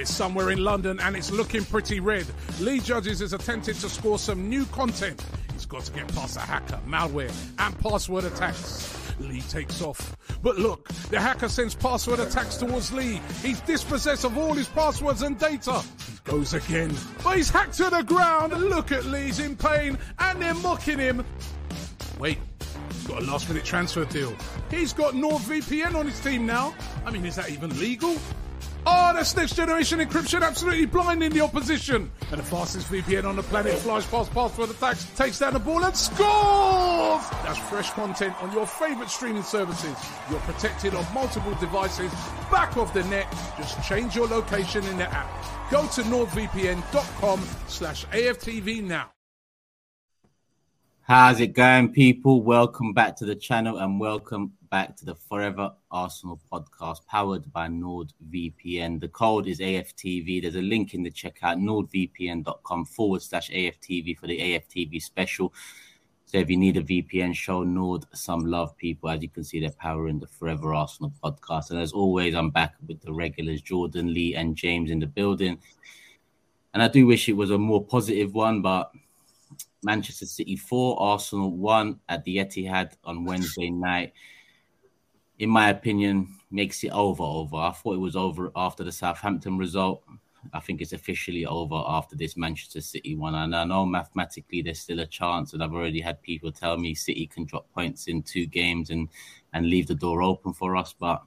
It's somewhere in London and it's looking pretty red. Lee Judges is attempting to score some new content. He's got to get past a hacker, malware, and password attacks. Lee takes off. But look, the hacker sends password attacks towards Lee. He's dispossessed of all his passwords and data. He goes again. But he's hacked to the ground. Look at Lee's in pain and they're mocking him. Wait, he's got a last minute transfer deal. He's got NordVPN on his team now. I mean, is that even legal? Oh, that's next generation encryption, absolutely blinding the opposition. And the fastest VPN on the planet flies past password attacks, takes down the ball and scores! That's fresh content on your favorite streaming services. You're protected on multiple devices, back of the net. Just change your location in the app. Go to nordvpn.com slash AFTV now. How's it going, people? Welcome back to the channel and welcome back to the Forever Arsenal podcast powered by NordVPN. The code is AFTV. There's a link in the checkout, nordvpn.com forward slash AFTV for the AFTV special. So if you need a VPN, show Nord some love, people. As you can see, they're powering the Forever Arsenal podcast. And as always, I'm back with the regulars, Jordan, Lee, and James in the building. And I do wish it was a more positive one, but Manchester City 4, Arsenal 1 at the Etihad on Wednesday night. In my opinion, makes it over. Over. I thought it was over after the Southampton result. I think it's officially over after this Manchester City one. And I know mathematically there's still a chance, and I've already had people tell me City can drop points in two games and and leave the door open for us. But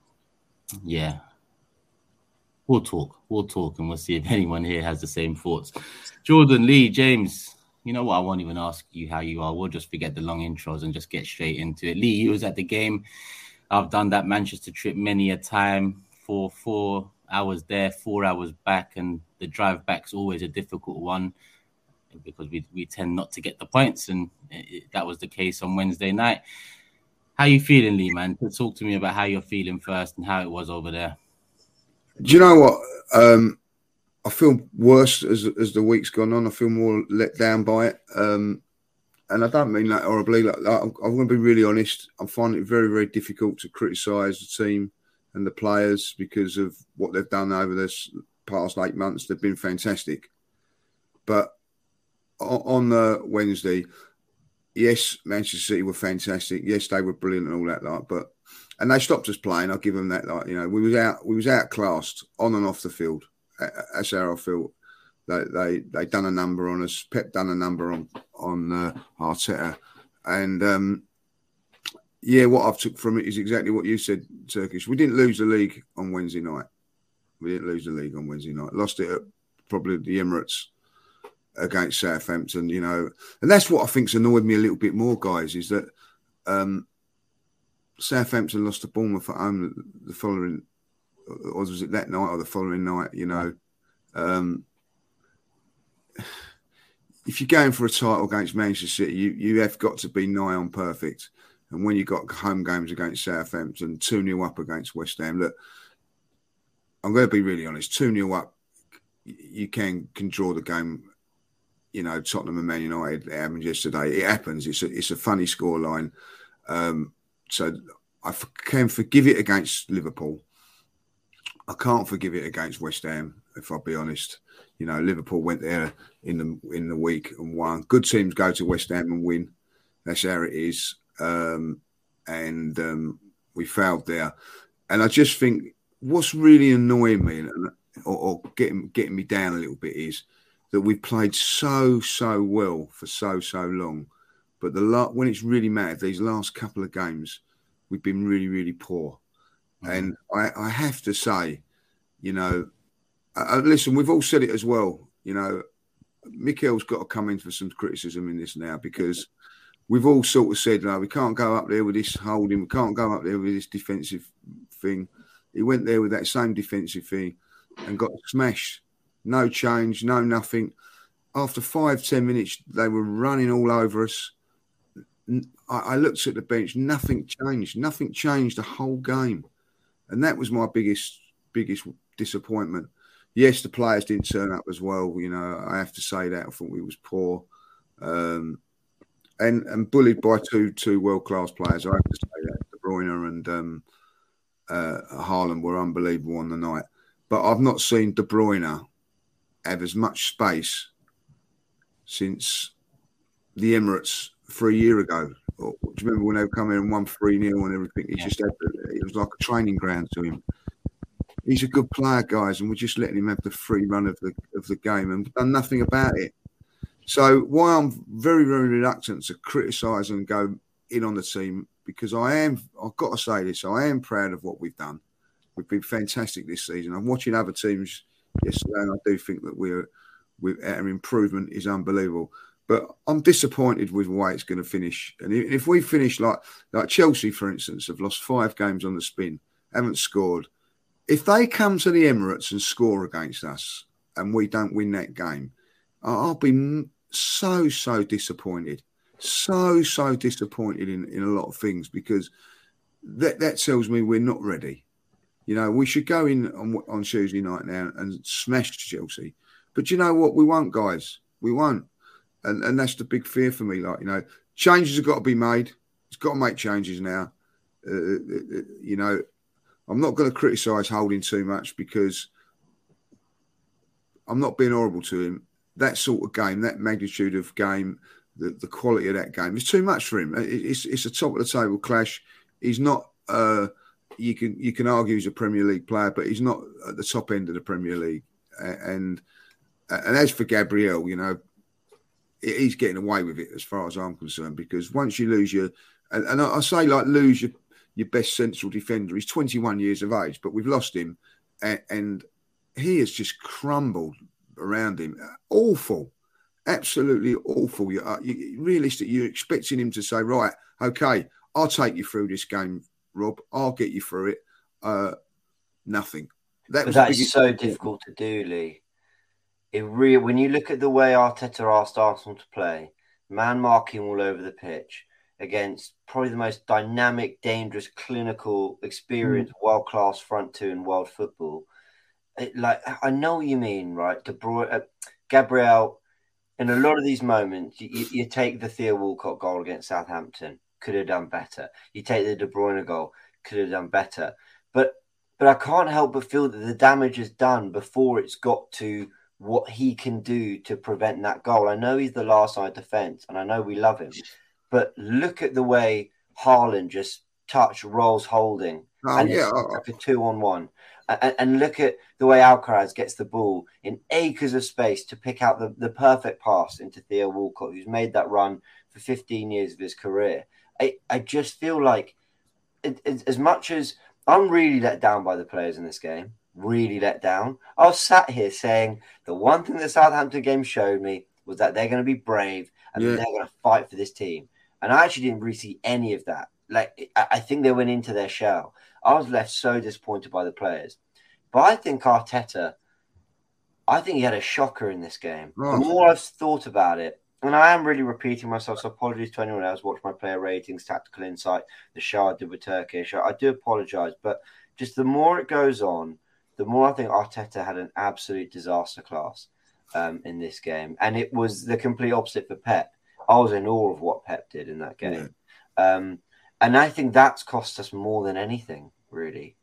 yeah, we'll talk. We'll talk, and we'll see if anyone here has the same thoughts. Jordan, Lee, James, you know what? I won't even ask you how you are. We'll just forget the long intros and just get straight into it. Lee, you was at the game. I've done that Manchester trip many a time. For four hours there, four hours back, and the drive back's always a difficult one because we we tend not to get the points, and it, that was the case on Wednesday night. How you feeling, Lee? Man, talk to me about how you're feeling first and how it was over there. Do you know what? Um, I feel worse as as the week's gone on. I feel more let down by it. Um, and I don't mean that horribly. Like, I'm, I'm going to be really honest. I find it very, very difficult to criticise the team and the players because of what they've done over this past eight months. They've been fantastic. But on the Wednesday, yes, Manchester City were fantastic. Yes, they were brilliant and all that. Like, but and they stopped us playing. I'll give them that. Like, you know, we was out, we was outclassed on and off the field. That's how I feel. They they they done a number on us. Pep done a number on on uh, Arteta, and um, yeah, what I've took from it is exactly what you said, Turkish. We didn't lose the league on Wednesday night. We didn't lose the league on Wednesday night. Lost it at probably the Emirates against Southampton, you know, and that's what I think's annoyed me a little bit more, guys, is that um, Southampton lost to Bournemouth at home the following, or was it that night or the following night? You know, um, if you're going for a title against Manchester City, you, you have got to be nigh on perfect. And when you've got home games against Southampton, 2 0 up against West Ham, look, I'm going to be really honest 2 0 up, you can, can draw the game. You know, Tottenham and Man United it happened yesterday. It happens. It's a, it's a funny scoreline. Um, so I can forgive it against Liverpool. I can't forgive it against West Ham, if I'll be honest. You know, Liverpool went there in the in the week and won. Good teams go to West Ham and win. That's how it is. Um, and um, we failed there. And I just think what's really annoying me, and, or, or getting getting me down a little bit is that we've played so so well for so so long, but the when it's really mattered, these last couple of games, we've been really really poor, mm-hmm. and I, I have to say, you know, uh, listen, we've all said it as well, you know. Mikel's got to come in for some criticism in this now because we've all sort of said, no, we can't go up there with this holding, we can't go up there with this defensive thing. He went there with that same defensive thing and got smashed. No change, no nothing. After five, ten minutes, they were running all over us. I, I looked at the bench, nothing changed. Nothing changed the whole game. And that was my biggest, biggest disappointment. Yes, the players didn't turn up as well. You know, I have to say that. I thought we was poor. Um, and and bullied by two two world class players. I have to say that De Bruyne and um, uh, Haaland were unbelievable on the night. But I've not seen De Bruyne have as much space since the Emirates for a year ago. Or, do you remember when they come in and won 3 0 and everything? He just had, it was like a training ground to him. He's a good player, guys, and we're just letting him have the free run of the of the game and done nothing about it. So why I'm very, very reluctant to criticise and go in on the team because I am, I've got to say this, I am proud of what we've done. We've been fantastic this season. I'm watching other teams yesterday, and I do think that we're, we're our improvement is unbelievable. But I'm disappointed with the way it's going to finish. And if we finish like like Chelsea, for instance, have lost five games on the spin, haven't scored. If they come to the Emirates and score against us, and we don't win that game, I'll be so so disappointed, so so disappointed in, in a lot of things because that that tells me we're not ready. You know, we should go in on on Tuesday night now and smash Chelsea. But you know what? We won't, guys. We won't, and and that's the big fear for me. Like you know, changes have got to be made. It's got to make changes now. Uh, uh, uh you know, I'm not going to criticise Holding too much because I'm not being horrible to him that sort of game, that magnitude of game, the, the quality of that game is too much for him. It's it's a top of the table clash. He's not. Uh, you can you can argue he's a Premier League player, but he's not at the top end of the Premier League. And and as for Gabriel, you know, he's getting away with it as far as I'm concerned because once you lose your and, and I, say like lose your your best central defender. He's 21 years of age, but we've lost him, and, and he has just crumbled around him. Awful, absolutely awful. You, uh, you, realistic. You're expecting him to say, right, okay, I'll take you through this game, Rob. I'll get you through it. Uh, nothing. That but that's so difficult to do, Lee. It really, when you look at the way Arteta asked Arsenal to play, man marking all over the pitch against probably the most dynamic, dangerous, clinical, experienced, mm. world class front two in world football it, like I know what you mean, right? De Bruyne, uh, Gabriel, in a lot of these moments, you, you, take the Theo Walcott goal against Southampton, could have done better. You take the De Bruyne goal, could have done better. But but I can't help but feel that the damage is done before it's got to what he can do to prevent that goal. I know he's the last side defence, and I know we love him, but look at the way Haaland just touched Rolls holding, oh, and yeah. it's like a two on one and, and, look at the way Alcaraz gets the ball in acres of space to pick out the, the perfect pass into Theo Walcott, who's made that run for 15 years of his career. I, I just feel like, it, it, as much as I'm really let down by the players in this game, really let down, I was sat here saying the one thing the Southampton game showed me was that they're going to be brave and yeah. they're going to fight for this team. And I actually didn't really see any of that. Like, I think they went into their shell. I was left so disappointed by the players. But I think Arteta, I think he had a shocker in this game. The more I've thought about it, and I am really repeating myself, so apologies to anyone else. Watch my player ratings, tactical insight, the show I did with Turkish. I, do apologise, but just the more it goes on, the more I think Arteta had an absolute disaster class um, in this game, and it was the complete opposite for Pep. I was in awe of what Pep did in that game. Yeah. Um, and I think that's cost us more than anything, really.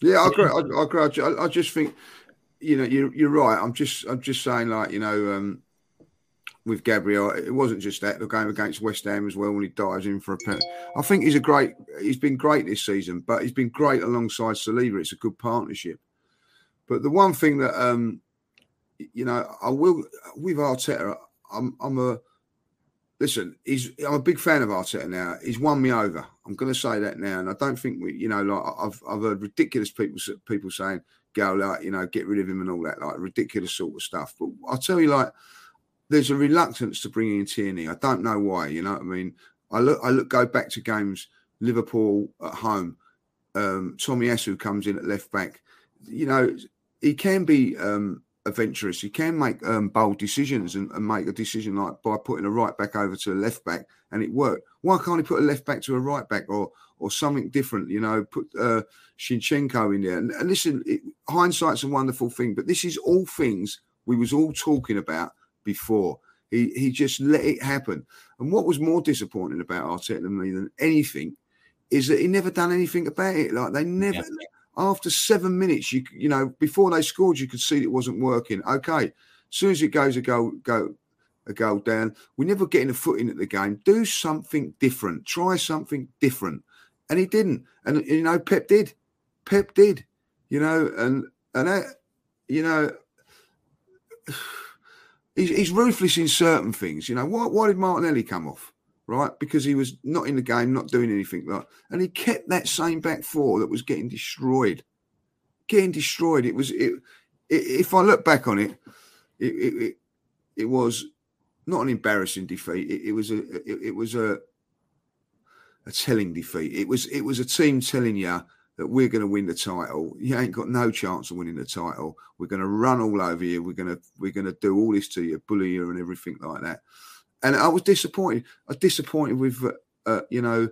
Yeah, I agree. I, I agree. I, I, just think, you know, you're, you're right. I'm just, I'm just saying, like, you know, um, with Gabriel, it wasn't just that the game against West Ham as well when he dives in for a penalty. I think he's a great. He's been great this season, but he's been great alongside Saliba. It's a good partnership. But the one thing that um, you know, I will with Arteta. I'm I'm a listen. He's I'm a big fan of Arteta now. He's won me over. I'm going to say that now, and I don't think we, you know, like I've I've heard ridiculous people people saying go like you know get rid of him and all that like ridiculous sort of stuff. But I'll tell you like there's a reluctance to bring in Tierney. I don't know why. You know what I mean? I look I look go back to games Liverpool at home. Um, Tommy Tomiyasu comes in at left back. You know he can be um, adventurous. He can make um, bold decisions and, and, make a decision like by putting a right back over to a left back, and it worked. Why can't he put a left back to a right back or or something different? You know, put uh, Zinchenko in there. And, and listen, it, hindsight's a wonderful thing, but this is all things we was all talking about before. He he just let it happen. And what was more disappointing about Arteta than me than anything is that he never done anything about it. Like they never. Yeah after seven minutes, you you know, before they scored, you could see it wasn't working. Okay, as soon as it goes a go go a goal down, we never getting a foot in at the game. Do something different. Try something different. And he didn't. And you know, Pep did. Pep did. You know, and and that, you know, he's, he's ruthless in certain things. You know, why why did Martinelli come off? Right? Because he was not in the game, not doing anything like, and he kept that same back four that was getting destroyed, getting destroyed. It was it. it if I look back on it, it it, it was not an embarrassing defeat. It, it was a it, it, was a a telling defeat. It was it was a team telling you that we're going to win the title. You ain't got no chance of winning the title. We're going to run all over you. We're going to we're going to do all this to you, bully you, and everything like that and I was disappointed. I was disappointed with, uh, uh, you know,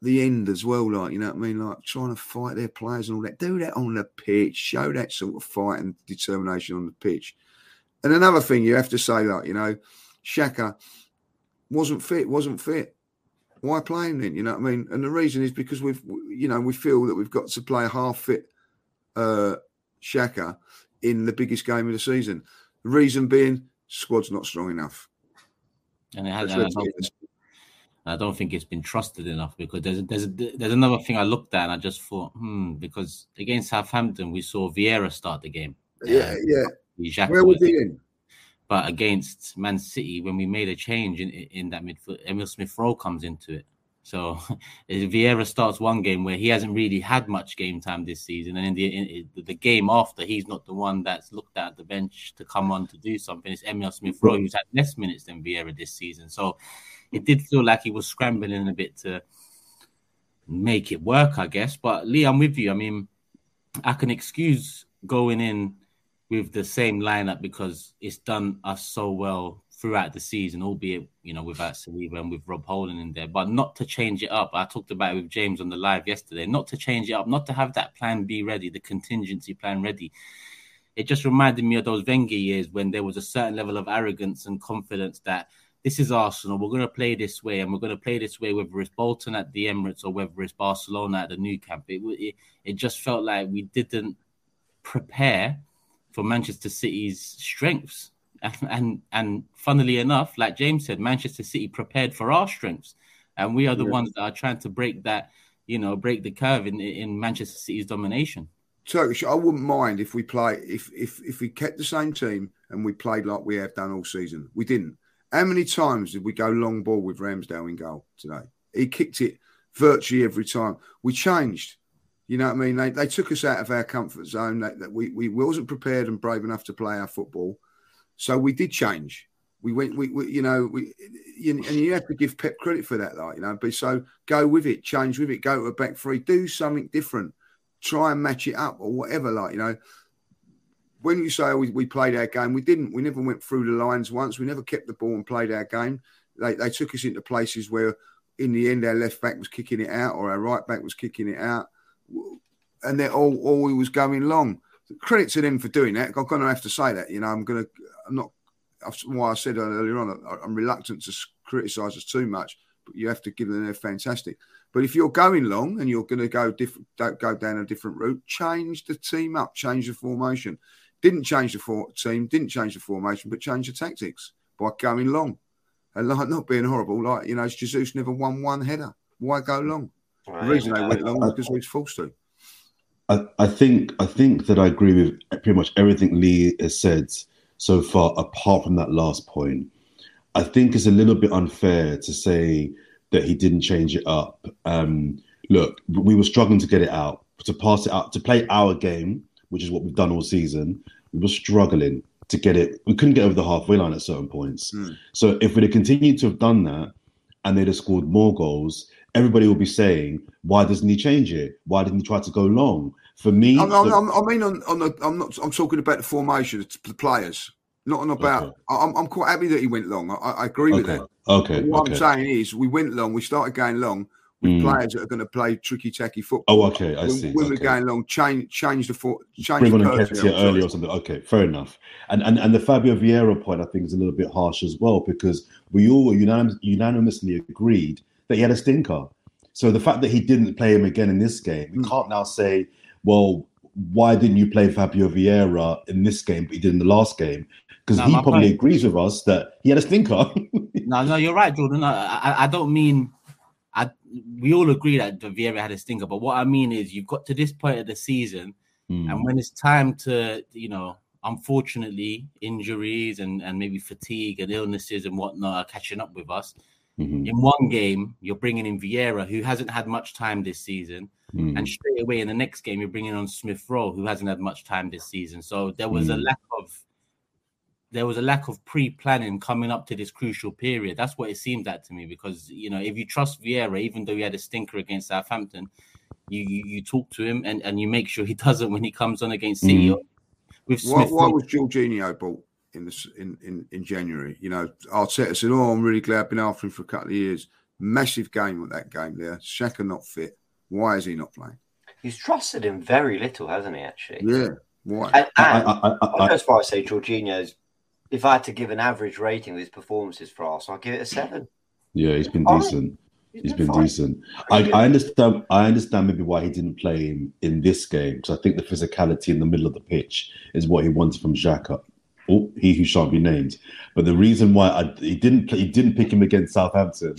the end as well. Like, you know what I mean? Like trying to fight their players and all that. Do that on the pitch. Show that sort of fight and determination on the pitch. And another thing you have to say, like, you know, Xhaka wasn't fit, wasn't fit. Why playing then? You know what I mean? And the reason is because we've, you know, we feel that we've got to play a half fit uh, Xhaka in the biggest game of the season. The reason being, squad's not strong enough. And it has. I don't, I don't think it's been trusted enough because there's there's there's another thing I looked at and I just thought, hmm, because against Southampton we saw Vieira start the game. Yeah, yeah. Where was he in? But against Man City, when we made a change in in that midfield, Emil Smith Rowe comes into it. So if Vieira starts one game where he hasn't really had much game time this season, and in the in the game after, he's not the one that's looked at the bench to come on to do something. It's Emil Smith Rowe who's had less minutes than Vieira this season. So it did feel like he was scrambling a bit to make it work, I guess. But Lee, I'm with you. I mean, I can excuse going in with the same lineup because it's done us so well throughout the season, albeit you know without Saliba and with Rob Holding in there, but not to change it up. I talked about it with James on the live yesterday. Not to change it up, not to have that plan B ready, the contingency plan ready. It just reminded me of those Wenger years when there was a certain level of arrogance and confidence that this is Arsenal. We're going to play this way, and we're going to play this way, whether it's Bolton at the Emirates or whether it's Barcelona at the Nou Camp. It, it, it just felt like we didn't prepare for Manchester City's strengths and, and funnily enough, like James said, Manchester City prepared for our strengths, and we are the yeah. ones that are trying to break that, you know, break the curve in in Manchester City's domination. Turkish, I wouldn't mind if we play if if if we kept the same team and we played like we have done all season. We didn't. How many times did we go long ball with Ramsdale in goal today? He kicked it virtually every time. We changed. You know what I mean? They, they took us out of our comfort zone. That, that we, we wasn't prepared and brave enough to play our football. So we did change. We went, we, we you know, we, and you have to give Pep credit for that, like, you know, but so go with it, change with it, go to a back three, do something different, try and match it up or whatever, like, you know. When you say oh, we, we played our game, we didn't. We never went through the lines once. We never kept the ball and played our game. They, they took us into places where, in the end, our left back was kicking it out or our right back was kicking it out, and they're all all we was going long credit to them for doing that. I'm going to have to say that. You know, I'm going to. I'm not. Why I said earlier on, I'm reluctant to criticise us too much, but you have to give them. They're fantastic. But if you're going long and you're going to go different, go down a different route, change the team up, change the formation. Didn't change the for- team, didn't change the formation, but change the tactics by going long and like not being horrible. Like you know, Jesus never won one header. Why go long? The reason they went uh, long uh, was because we was forced to. I, I think I think that I agree with pretty much everything Lee has said so far, apart from that last point. I think it's a little bit unfair to say that he didn't change it up. Um, look, we were struggling to get it out, to pass it out, to play our game, which is what we've done all season. We were struggling to get it. We couldn't get over the halfway line at certain points. Mm. So if we'd have continued to have done that and they'd have scored more goals, everybody will be saying, "Why doesn't he change it? Why didn't he try to go long?" For me, I'm, I'm, the- I'm, I mean, on, on the, I'm not. I'm talking about the formation, the players, not on about. Okay. I'm, I'm quite happy that he went long. I, I agree with okay, that. okay, What okay. I'm saying is, we went long. We started going long with Mm. players that are going to play tricky tacky football. Oh, okay, I when, see. when we're going long, change change the for, change bring the on Nketiah early or something. Okay, fair enough. And and and the Fabio Vieira point I think is a little bit harsh as well because we all unanimously agreed that he had a stinker. So the fact that he didn't play him again in this game, we Mm. can't now say, well, why didn't you play Fabio Vieira in this game, but he did in the last game? Because No, he probably point- agrees with us that he had a stinker. No, no, you're right, Jordan. I, I, I don't mean. I we all agree that Vieira had a stinker, but what I mean is you've got to this point of the season, Mm. and when it's time to, you know, unfortunately, injuries and and maybe fatigue and illnesses and whatnot are catching up with us. Mhm. In one game, you're bringing in Vieira, who hasn't had much time this season, Mm. and straight away in the next game, you're bringing on Smith Rowe, who hasn't had much time this season. So there was a Mm. lack of there was a lack of pre-planning coming up to this crucial period. That's what it seemed like to me because you know if you trust Vieira, even though he had a stinker against Southampton, you you, you talk to him and, and you make sure he doesn't when he comes on against City. Mm. With Why, Smith, why Rowe. was Jorginho bought in this in, in in January? You know, Arteta said, "Oh, I'm really glad I've been after him for a couple of years." Massive game with that game there. Xhaka not fit. Why is he not playing? He's trusted him very little, hasn't he? Actually, Yeah, why? and, I, and I, I, I'll I, go as far as I say Jorginho's. If I had to give an average rating of his performances for Arsenal, I'd give it a seven. yeah, he's been Fine. decent. He's been fine. decent. I, I understand. I understand maybe why he didn't play him in this game because I think the physicality in the middle of the pitch is what he wanted from Xhaka. Oh, he who shan't be named. But the reason why I, he didn't he didn't pick him against Southampton,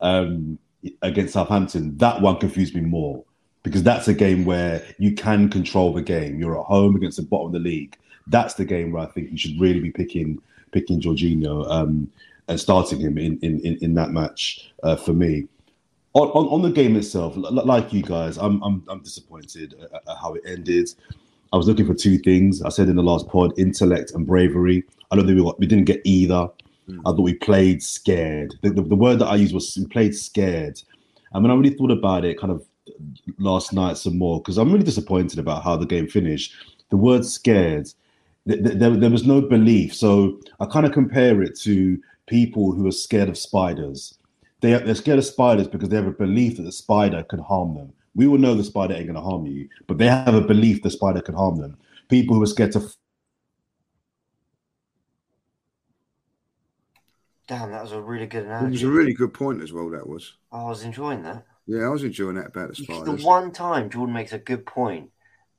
um, against Southampton. That one confused me more because that's a game where you can control the game. You're at home against the bottom of the league. That's the game where I think you should really be picking picking Jorginho um, and starting him in in, in, in that match uh, for me. On, on, on the game itself, like you guys, I'm I'm, I'm disappointed at, how it ended. I was looking for two things. I said in the last pod, intellect and bravery. I don't think we got, we didn't get either. Hmm. I thought we played scared. The, the, the word that I used was we played scared. And when I really thought about it, kind of last night some more, because I'm really disappointed about how the game finished. The word scared, th- th- there, there was no belief. So I kind of compare it to people who are scared of spiders. They are, they're scared of spiders because they have a belief that the spider can harm them. We will know the spider ain't going to harm you, but they have a belief the spider can harm them. People who are scared to Damn, that was a really good It was a really good point as well. That was. I was enjoying that. Yeah, I was enjoying that about the spider. It's the one time Jordan makes a good point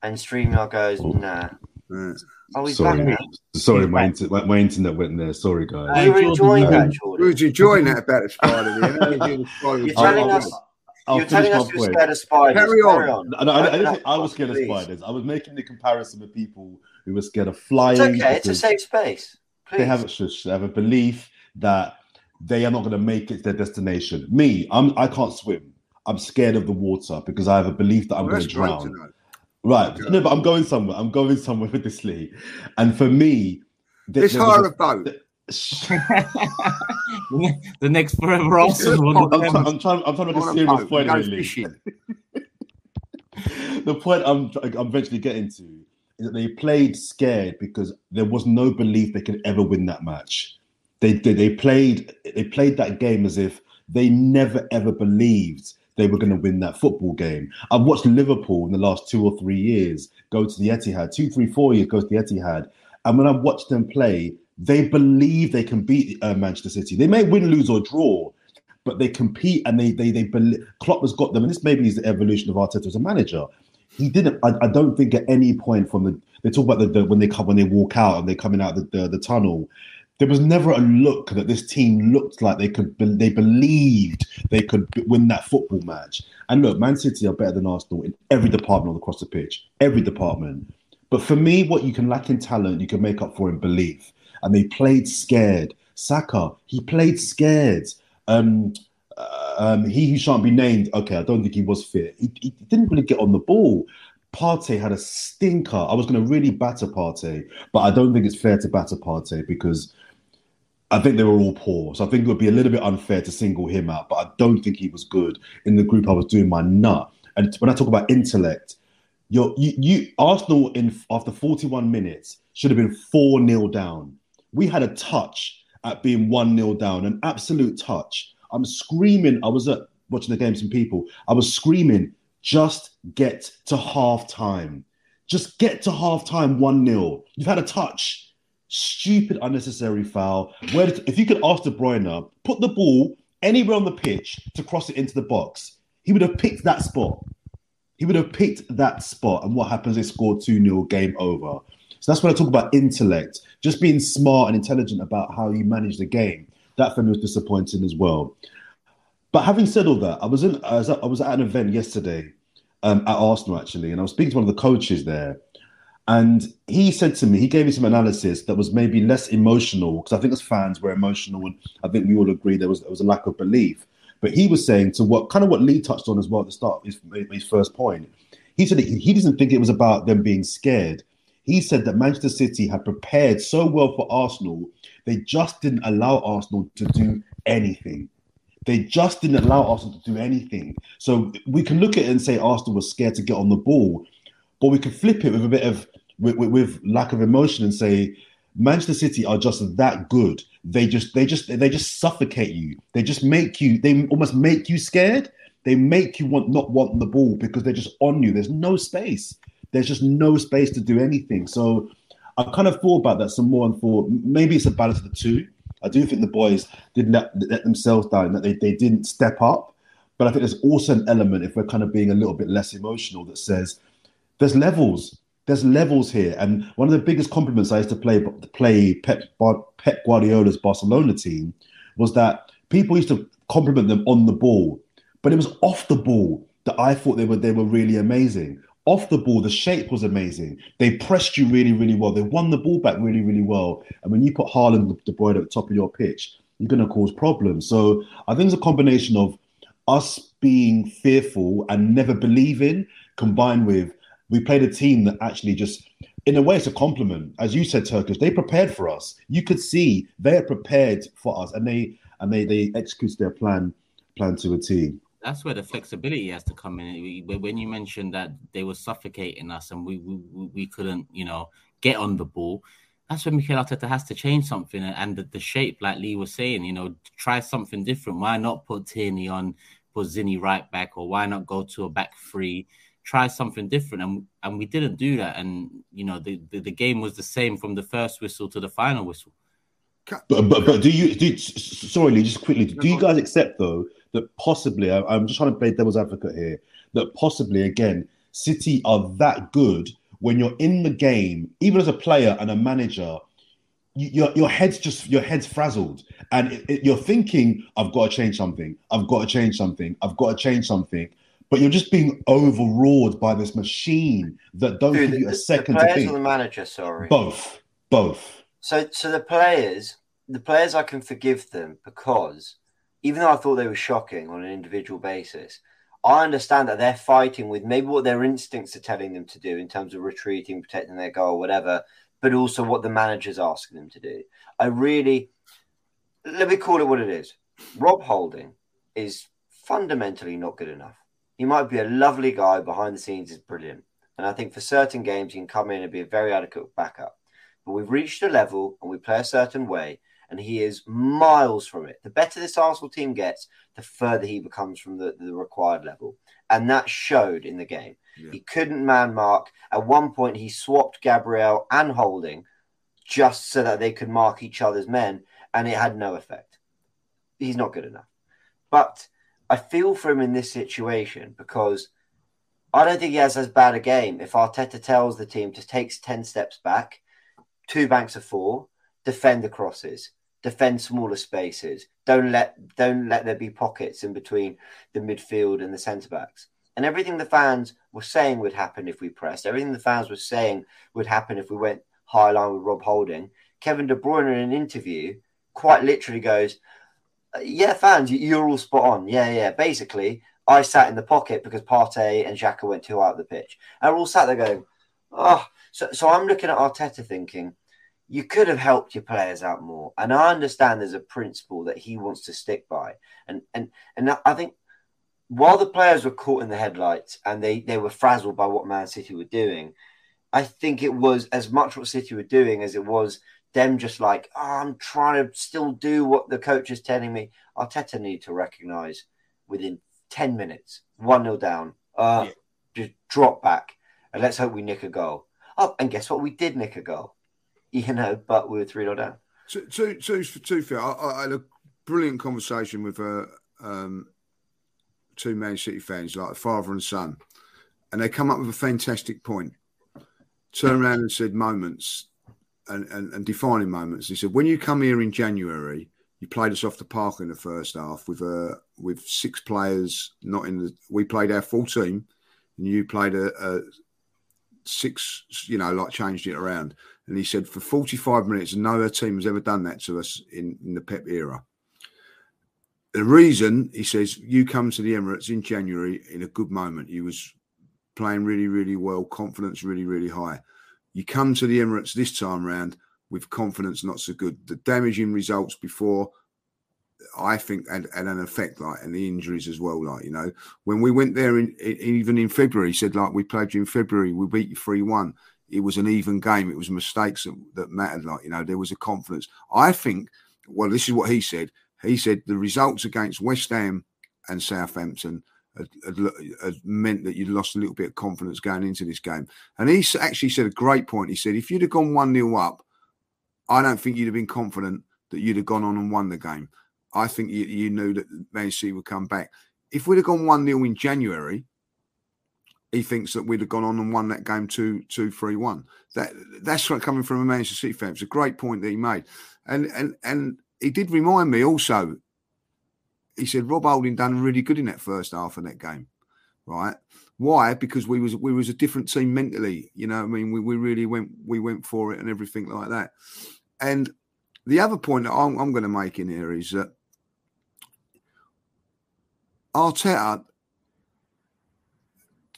and StreamYard goes, oh. nah. Yeah. Oh, he's back Sorry, now. sorry, my, inter- my, my internet went there. Sorry, guys. We were enjoying that, We Jordan. was enjoying that about the spider. The analogy of the spider You're telling us- good. I'll You're telling us you're scared of spiders. Carry on. No, no, I, I didn't I was scared of spiders. I was making the comparison with people who were scared of flying. It's okay. It's a safe space. Please. They have, shush, they have a belief that they are not going to make it to their destination. Me, I'm I can't swim. I'm scared of the water because I have a belief that I'm Well, going to drown. know. Right? Okay. No, but I'm going somewhere. I'm going somewhere with this Lee, and for me, th- Let's hire a- a boat. the next forever Arsenal. I'm, I'm, trying, I'm trying. I'm trying to make a serious point. go here, Lee. fishing. the point I'm I'm eventually getting to is that they played scared because there was no belief they could ever win that match. They they, they played they played that game as if they never ever believed they were going to win that football game. I've watched Liverpool in the last two or three years go to the Etihad, two, three, four years go to the Etihad, and when I've watched them play, they believe they can beat uh, Manchester City. They may win, lose, or draw, but they compete and they they they believe. Klopp has got them, and this maybe is the evolution of Arteta as a manager. He didn't. I, I don't think at any point from the they talk about the, the when they come when they walk out and they're coming out the, the the tunnel. there was never a look that this team looked like they could they believed they could win that football match. And look, Man City are better than Arsenal in every department across the pitch, every department. But for me, what you can lack in talent, you can make up for in belief. And they played scared. Saka, he played scared. Um, uh, um, he who shan't be named. Okay, I don't think he was fit. He, he didn't really get on the ball. Partey had a stinker. I was going to really batter Partey, but I don't think it's fair to batter Partey because I think they were all poor. So I think it would be a little bit unfair to single him out, but I don't think he was good in the group I was doing my nut. And when I talk about intellect, you you Arsenal in after 41 minutes should have been 4 0 down. We had a touch at being 1 0 down, an absolute touch. I'm screaming. I was at watching the game, some people. I was screaming, just get to half time. Just get to half time 1 0. You've had a touch stupid, unnecessary foul. Where if you could ask De Bruyne, put the ball anywhere on the pitch to cross it into the box, he would have picked that spot. He would have picked that spot. And what happens? They scored 2 0, game over. So that's when I talk about intellect, just being smart and intelligent about how you manage the game. That for me was disappointing as well. But having said all that, I was in I was at, I was at an event yesterday um, at Arsenal actually, and I was speaking to one of the coaches there, and he said to me, he gave me some analysis that was maybe less emotional because I think as fans we're emotional, and I think we all agree there was there was a lack of belief. But he was saying to what kind of what Lee touched on as well at the start his, his first point. He said he, he doesn't think it was about them being scared. He said that Manchester City had prepared so well for Arsenal, they just didn't allow Arsenal to do anything. They just didn't allow Arsenal to do anything. So we can look at it and say Arsenal was scared to get on the ball, but we could flip it with a bit of with, with, with lack of emotion and say Manchester City are just that good. They just they just they just suffocate you. They just make you they almost make you scared. They make you want not want the ball because they're just on you. There's no space. There's just no space to do anything. So I kind of thought about that some more and thought maybe it's a balance of the two. I do think the boys didn't let, let themselves down, that they, they didn't step up. But I think there's also an element, if we're kind of being a little bit less emotional, that says there's levels there's levels here, and one of the biggest compliments I used to play play Pep, Pep Guardiola's Barcelona team was that people used to compliment them on the ball, but it was off the ball that I thought they were they were really amazing. Off the ball, the shape was amazing. They pressed you really, really well. They won the ball back really, really well. And when you put Haaland De Bruyne at the top of your pitch, you're going to cause problems. So I think it's a combination of us being fearful and never believing, combined with we played a team that actually just in a way it's a compliment as you said turkish they prepared for us you could see they're prepared for us and they and they they execute their plan plan to a a t that's where the flexibility has to come in. When you mentioned that they were suffocating us and we we, we couldn't you know get on the ball that's when Mikel Arteta has to change something and the, the, shape, like Lee was saying, you know, try something different. Why not put Tierney on, put Zinni right back, or why not go to a back three? try something different. And and we didn't do that. And you know the, the, the game was the same from the first whistle to the final whistle. But but, but do you do sorry Lee, just quickly. Do you guys accept though that possibly I, i'm just trying to play devil's advocate here that possibly again city are that good when you're in the game even as a player and a manager your your head's just your head's frazzled and it, it, you're thinking i've got to change something i've got to change something i've got to change something but you're just being overawed by this machine that don't Dude, give you a second the players to think. Or the manager, sorry. Both, both. So, so the players, the players, I can forgive them because even though I thought they were shocking on an individual basis, I understand that they're fighting with maybe what their instincts are telling them to do in terms of retreating, protecting their goal, whatever, but also what the manager's asking them to do. I really, let me call it what it is. Rob Holding is fundamentally not good enough. He might be a lovely guy behind the scenes, is brilliant. And I think for certain games, he can come in and be a very adequate backup. But we've reached a level and we play a certain way, and he is miles from it. The better this Arsenal team gets, the further he becomes from the, the required level. And that showed in the game. Yeah. He couldn't man mark. At one point, he swapped Gabriel and Holding just so that they could mark each other's men, and it had no effect. He's not good enough. But I feel for him in this situation because I don't think he has as bad a game. If Arteta tells the team to take 10 steps back, two banks of four, defend the crosses, defend smaller spaces. Don't let don't let there be pockets in between the midfield and the centre backs. And everything the fans were saying would happen if we pressed, everything the fans were saying would happen if we went high line with Rob Holding. Kevin De Bruyne in an interview quite literally goes, "Yeah, fans, you're all spot on. Yeah, yeah. Basically, I sat in the pocket because Partey and Xhaka went too out of the pitch, and we're all sat there going, oh." So, so I'm looking at Arteta thinking, you could have helped your players out more. And I understand there's a principle that he wants to stick by. And and and I think while the players were caught in the headlights and they, they were frazzled by what Man City were doing, I think it was as much what City were doing as it was them just like, oh, I'm trying to still do what the coach is telling me. Arteta need to recognise within 10 minutes, 1 0 down, uh, yeah. just drop back and let's hope we nick a goal. Oh, and guess what? We did nick a goal, you know, but we were 3 0 down. Two, two, two, two fair. I, I, had a brilliant conversation with uh, um, two Man City fans, like father and son, and they come up with a fantastic point. Turn around and said moments and, and, and defining moments. He said, when you come here in January, you played us off the park in the first half with uh, with six players not in the. We played our full team, and you played a, a six. You know, like changed it around. And he said for 45 minutes, no other team has ever done that to us in, in the Pep era. The reason he says you come to the Emirates in January in a good moment. You was playing really, really well, confidence really, really high. You come to the Emirates this time round with confidence not so good. The damaging results before, I think, had, had an effect, like, and the injuries as well. Like, you know, when we went there, in, in even in February, he said, like, we played you in February, we beat you 3 1. It was an even game. It was mistakes that, that mattered. Like, you know, there was a confidence. I think, well, this is what he said. He said the results against West Ham and Southampton had, had, had, meant that you'd lost a little bit of confidence going into this game. And he actually said a great point. He said, if you'd have gone 1 0 up, I don't think you'd have been confident that you'd have gone on and won the game. I think you, you knew that Man City would come back. If we'd have gone 1 0 in January, he thinks that we'd have gone on and won that game 2 2 3 1. That, that's what coming from a Manchester City fan. It's a great point that he made. And, and, and he did remind me also he said Rob Holding done really good in that first half of that game, right? Why? Because we was we was a different team mentally. You know, I mean, we, we really went we went for it and everything like that. And the other point that I'm, I'm going to make in here is that Arteta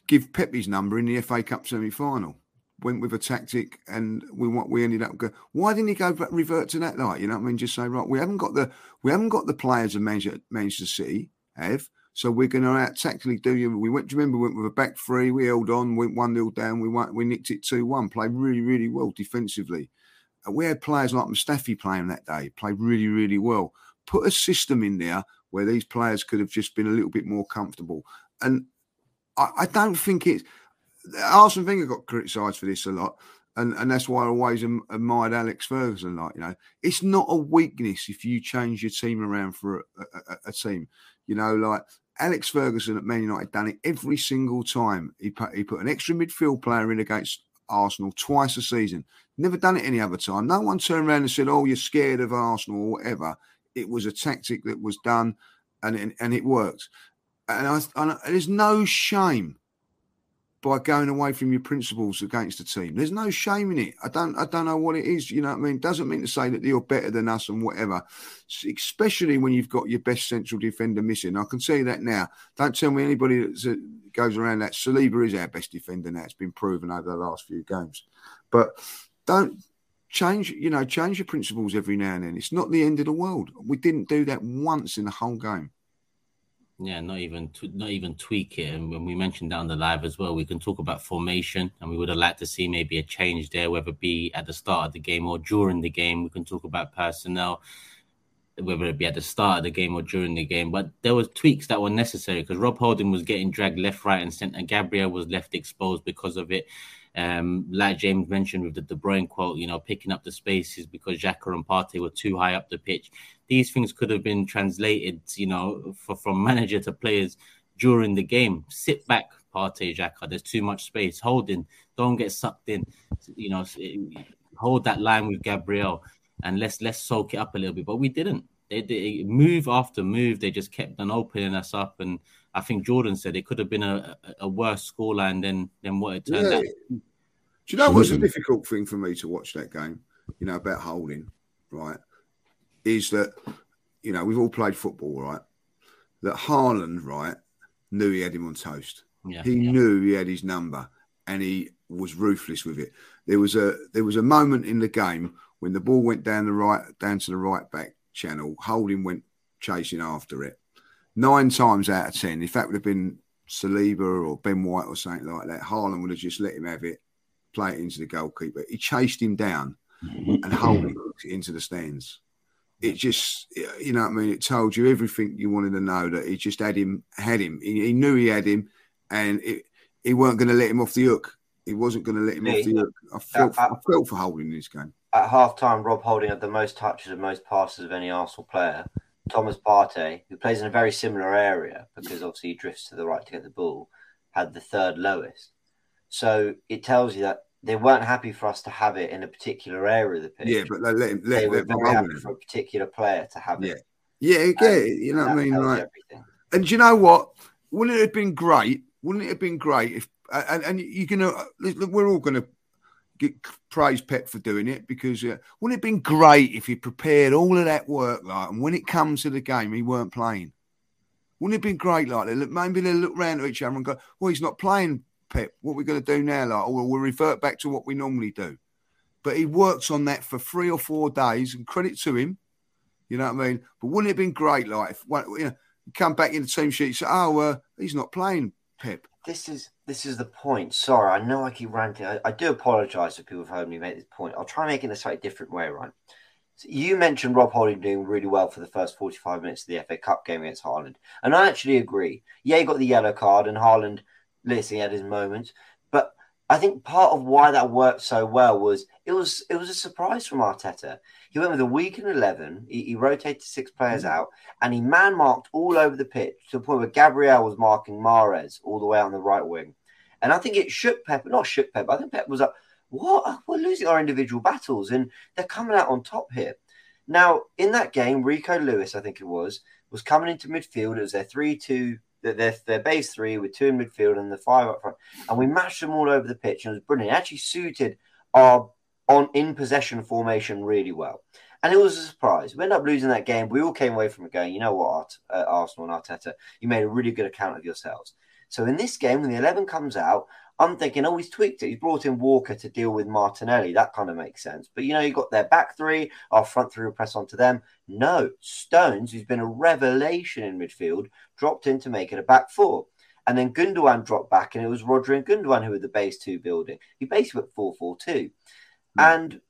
give Pep's number in the FA Cup semi final went with a tactic and we what we ended up going. Why didn't he go back, revert to that night? You know what I mean? Just say right, we haven't got the we haven't got the players of Manchester, Manchester City have. So we're going to out tactically do you. We went. Do you remember? We went with a back three. We held on. Went one 0 down. We went. We nicked it two one. Played really really well defensively. And we had players like Mustafi playing that day. Played really really well. Put a system in there where these players could have just been a little bit more comfortable. And I, I don't think it's Arsene Wenger got criticised for this a lot, and, and that's why I always admired Alex Ferguson. Like you know, it's not a weakness if you change your team around for a, a, a team. You know, like Alex Ferguson at Man United done it every single time. He put he put an extra midfield player in against Arsenal twice a season. Never done it any other time. No one turned around and said, "Oh, you're scared of Arsenal" or whatever. It was a tactic that was done, and, and it worked. And, I, and there's no shame by going away from your principles against the team. There's no shame in it. I don't I don't know what it is. You know what I mean? Doesn't mean to say that you're better than us and whatever. Especially when you've got your best central defender missing. I can you that now. Don't tell me anybody that goes around that Saliba is our best defender now. It's been proven over the last few games. But don't change, you know, change your principles every now and then. It's not the end of the world. We didn't do that once in the whole game. Yeah, not even not even tweak it. And when we mentioned on the live as well, we can talk about formation, and we would have liked to see maybe a change there, whether it be at the start of the game or during the game. We can talk about personnel, whether it be at the start of the game or during the game. But there was tweaks that were necessary because Rob Holding was getting dragged left, right, and centre. Gabriel was left exposed because of it. Um, like James mentioned with the De Bruyne quote, you know, picking up the spaces because Xhaka and Partey were too high up the pitch. These things could have been translated, you know, for, from manager to players during the game. Sit back, Partey, Xhaka. There's too much space. Holding, don't get sucked in. You know, hold that line with Gabriel. and let's let's soak it up a little bit. But we didn't. They, they move after move. They just kept on opening us up, and I think Jordan said it could have been a, a worse scoreline than than what it turned Yeah. out. Do you know what's a difficult thing for me to watch that game? You know about holding, right? Is that you know we've all played football, right? That Haaland, right, knew he had him on toast. Yeah, He knew he had his number, and he was ruthless with it. There was a there was a moment in the game when the ball went down the right down to the right back channel. Holding went chasing after it. Nine times out of ten, if that would have been Saliba or Ben White or something like that, Haaland would have just let him have it, play it into the goalkeeper. He chased him down and Holding into the stands. It just, you know what I mean? It told you everything you wanted to know that he just had him, had him. He, he knew he had him, and it, he weren't going to let him off the hook. He wasn't going to let him off the hook. I felt, Uh, I felt for Holding this game. At half time, Rob Holding had the most touches and most passes of any Arsenal player. Thomas Partey, who plays in a very similar area because obviously he drifts to the right to get the ball, had the third lowest. So it tells you that they weren't happy for us to have it in a particular area of the pitch. Yeah, but they let him, they let, were let very happy for a particular player to have Yeah. it. Yeah, I get it. You know what I mean? Like, everything. And you know what? Wouldn't it have been great? Wouldn't it have been great if and, and you're gonna look, we're all gonna get praise Pep for doing it because uh, wouldn't it have been great if he prepared all of that work like and when it comes to the game he weren't playing? Wouldn't it have been great like that? Look, Maybe they look round at each other and go, "Well, he's not playing, Pep. What we're we going to do now? Like, or we'll revert back to what we normally do." But he worked on that for three or four days, and credit to him. You know what I mean? But wouldn't it have been great, like if you know, come back in the team sheet, say, "Oh, uh, he's not playing, Pep." This is this is the point. Sorry, I know I keep ranting. I, I do apologise if people have heard me make this point. I'll try and make it in a slightly different way, right? So you mentioned Rob Holding doing really well for the first 45 minutes of the FA Cup game against Haaland. And I actually agree. Yeah, he got the yellow card and Haaland, listen, he had his moments. But I think part of why that worked so well was it was it was a surprise from Arteta. He went with a week and 11. He, he rotated six players mm-hmm. out and he man marked all over the pitch to the point where Gabriel was marking Mahrez all the way on the right wing. And I think it shook Pep, not shook Pep. I think Pep was like, what? We're losing our individual battles and they're coming out on top here. Now, in that game, Rico Lewis, I think it was, was coming into midfield. It was their 3 2, their, their, their base three with two in midfield and the five up front. And we matched them all over the pitch and it was brilliant. It actually suited our on in possession formation really well. And it was a surprise. We ended up losing that game. We all came away from it going, you know what, Art, uh, Arsenal and Arteta, you made a really good account of yourselves. So in this game, when the 11 comes out, I'm thinking, oh, he's tweaked it. He's brought in Walker to deal with Martinelli. That kind of makes sense. But, you know, you got their back three, our front three will press onto them. No, Stones, who's been a revelation in midfield, dropped in to make it a back four. And then Gundogan dropped back, and it was Rodri and Gundogan who were the base two building. He basically went 4 4 2. Hmm. And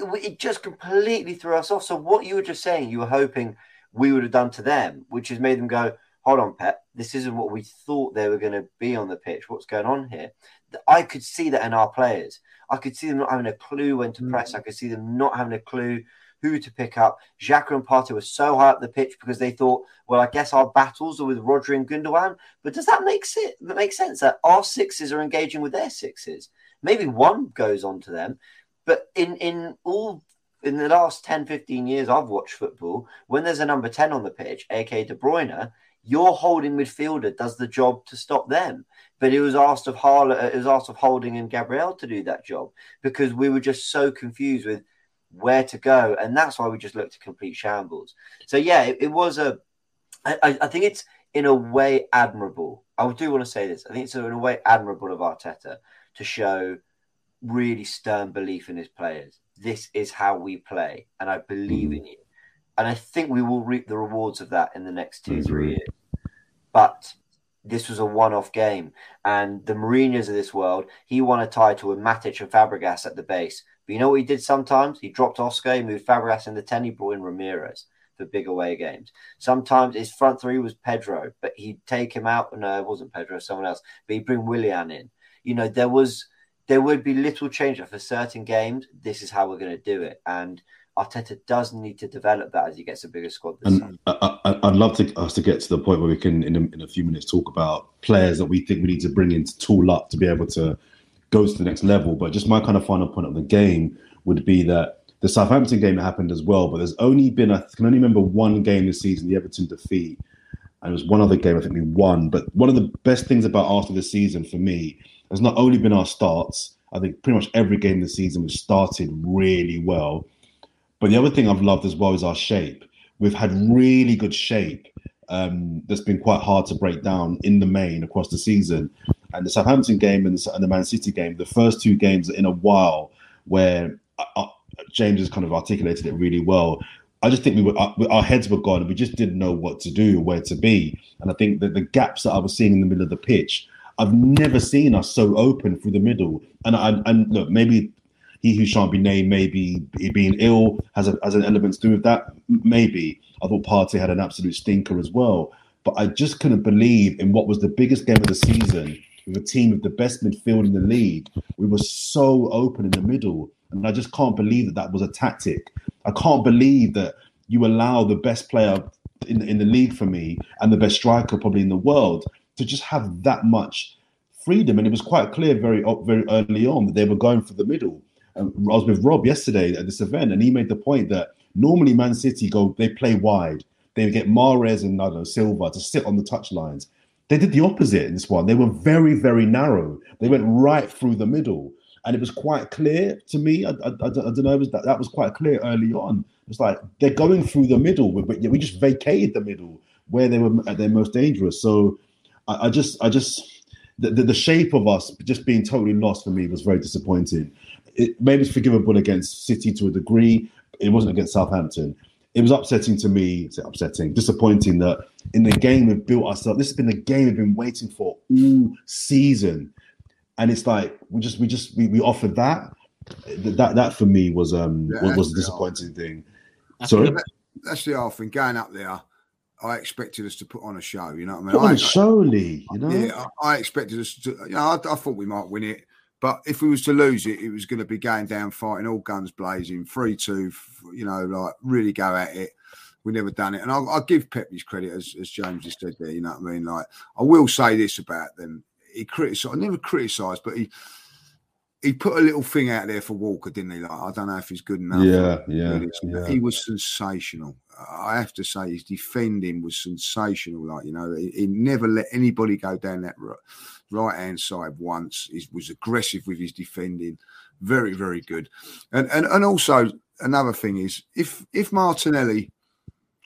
it just completely threw us off. So, what you were just saying, you were hoping we would have done to them, which has made them go, hold on, Pep, this isn't what we thought they were going to be on the pitch. What's going on here? I could see that in our players. I could see them not having a clue when to press. I mm. could see them not having a clue who to pick up. Xhaka and Partey were so high up the pitch because they thought, well, I guess our battles are with Rodri and Gundogan. But does that make, se- that make sense that our sixes are engaging with their sixes? Maybe one goes on to them. But in, in all in the last 10, 15 years I've watched football, when there's a number 10 on the pitch, aka De Bruyne, your holding midfielder does the job to stop them. But it was asked of Harla, uh, it was asked of Holding and Gabriel to do that job because we were just so confused with where to go, and that's why we just looked at complete shambles. So yeah, it, it was a. I, I I think it's in a way admirable. I do want to say this. I think it's in a way admirable of Arteta to show really stern belief in his players. This is how we play, and I believe mm. in you. And I think we will reap the rewards of that in the next two, three years. But this was a one-off game, and the Mourinho's of this world, he won a title with Matic and Fabregas at the base. But you know what he did sometimes? He dropped Oscar, he moved Fabregas in the 10, he brought in Ramires for big away games. Sometimes his front three was Pedro, but he'd take him out. No, it wasn't Pedro, someone else. But he'd bring Willian in. You know, there was there would be little change for certain games. This is how we're going to do it. And Arteta does need to develop that as he gets a bigger squad this And. I, I, I'd love to us to get to the point where we can, in a, in a few minutes, talk about players that we think we need to bring in to tool up to be able to go to the next level. But just my kind of final point of the game would be that the Southampton game happened as well, but there's only been I can only remember one game this season, the Everton defeat, and it was one other game I think we won. But one of the best things about after the season for me has not only been our starts. I think pretty much every game this season was started really well. But the other thing I've loved as well is our shape. We've had really good shape um, that's been quite hard to break down in the main across the season. And the Southampton game and the, and the Man City game, the first two games in a while where uh, uh, James has kind of articulated it really well. I just think we were uh, our heads were gone. We just didn't know what to do, where to be. And I think that the gaps that I was seeing in the middle of the pitch, I've never seen us so open through the middle. And I, and look, maybe he who shan't be named, maybe being ill has a, has an element to do with that. Maybe I thought Partey had an absolute stinker as well. But I just couldn't believe in what was the biggest game of the season with a team with the best midfield in the league. We were so open in the middle. And I just can't believe that that was a tactic. I can't believe that you allow the best player in, in the league for me and the best striker probably in the world to just have that much freedom. And it was quite clear very very early on that they were going for the middle. Um, I was with Rob yesterday at this event, and he made the point that normally Man City go they play wide. They get Mahrez and know Silva to sit on the touch lines. They did the opposite in this one. They were very, very narrow. They went right through the middle. And it was quite clear to me. I, I, I, I don't know. Was that, that was quite clear early on. It's like they're going through the middle, but we just vacated the middle where they were at their most dangerous. So I, I just, I just, the, the, the, shape of us just being totally lost for me was very disappointing. It maybe it's forgivable against City to a degree. It wasn't against Southampton it was upsetting to me. It's upsetting, disappointing that in the game we've built ourselves. This has been the game we've been waiting for all season, and it's like we just we just we, we offered that. That that for me was um yeah, was, a disappointing thing. Sorry, that's the whole thing. Going up there, I expected us to put on a show. You know what I mean? Put on I, a show, Lee. You know, yeah, I, I expected us to. You know, I, I thought we might win it. But if we was to lose it, it was going to be going down fighting, all guns blazing, three two, you know, like really go at it. We never done it, and I'll, I'll give Pep his credit as, as James just said there. You know what I mean? Like I will say this about them: he criticised, I never criticised, but he he put a little thing out there for Walker, didn't he? Like I don't know if he's good enough. Yeah, yeah, yeah. He was sensational. I have to say, his defending was sensational. Like you know, he, he never let anybody go down that right hand side once. He was aggressive with his defending, very very good. And and and also another thing is if if Martinelli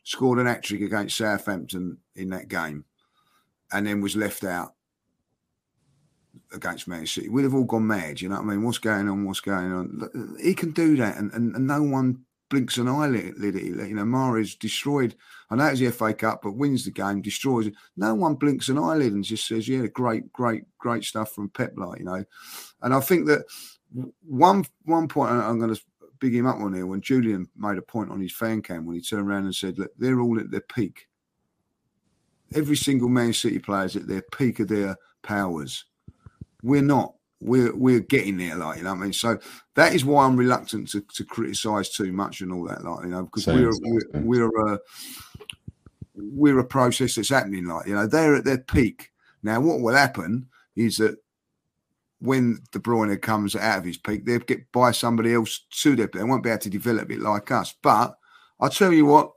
scored an hat trick against Southampton in that game, and then was left out against Man City, we'd have all gone mad. You know what I mean? What's going on? What's going on? He can do that, and, and, and no one blinks an eyelid. You know, Mahrez destroyed. I know it's the FA Cup, but wins the game, destroys it. No one blinks an eyelid and just says, "Yeah, great, great, great stuff from Pep." Like you know, and I think that one one point I'm going to big him up on here when Julian made a point on his fan cam when he turned around and said, "Look, they're all at their peak. Every single Man City player is at their peak of their powers. We're not we're we're getting there, like you know. I mean, so that is why I'm reluctant to, to criticize too much and all that, like you know, because we're we're we're a we're a process that's happening, like you know, they're at their peak now. What will happen is that when De Bruyne comes out of his peak, they'll get by somebody else to their. They won't be able to develop it like us. But I'll tell you what.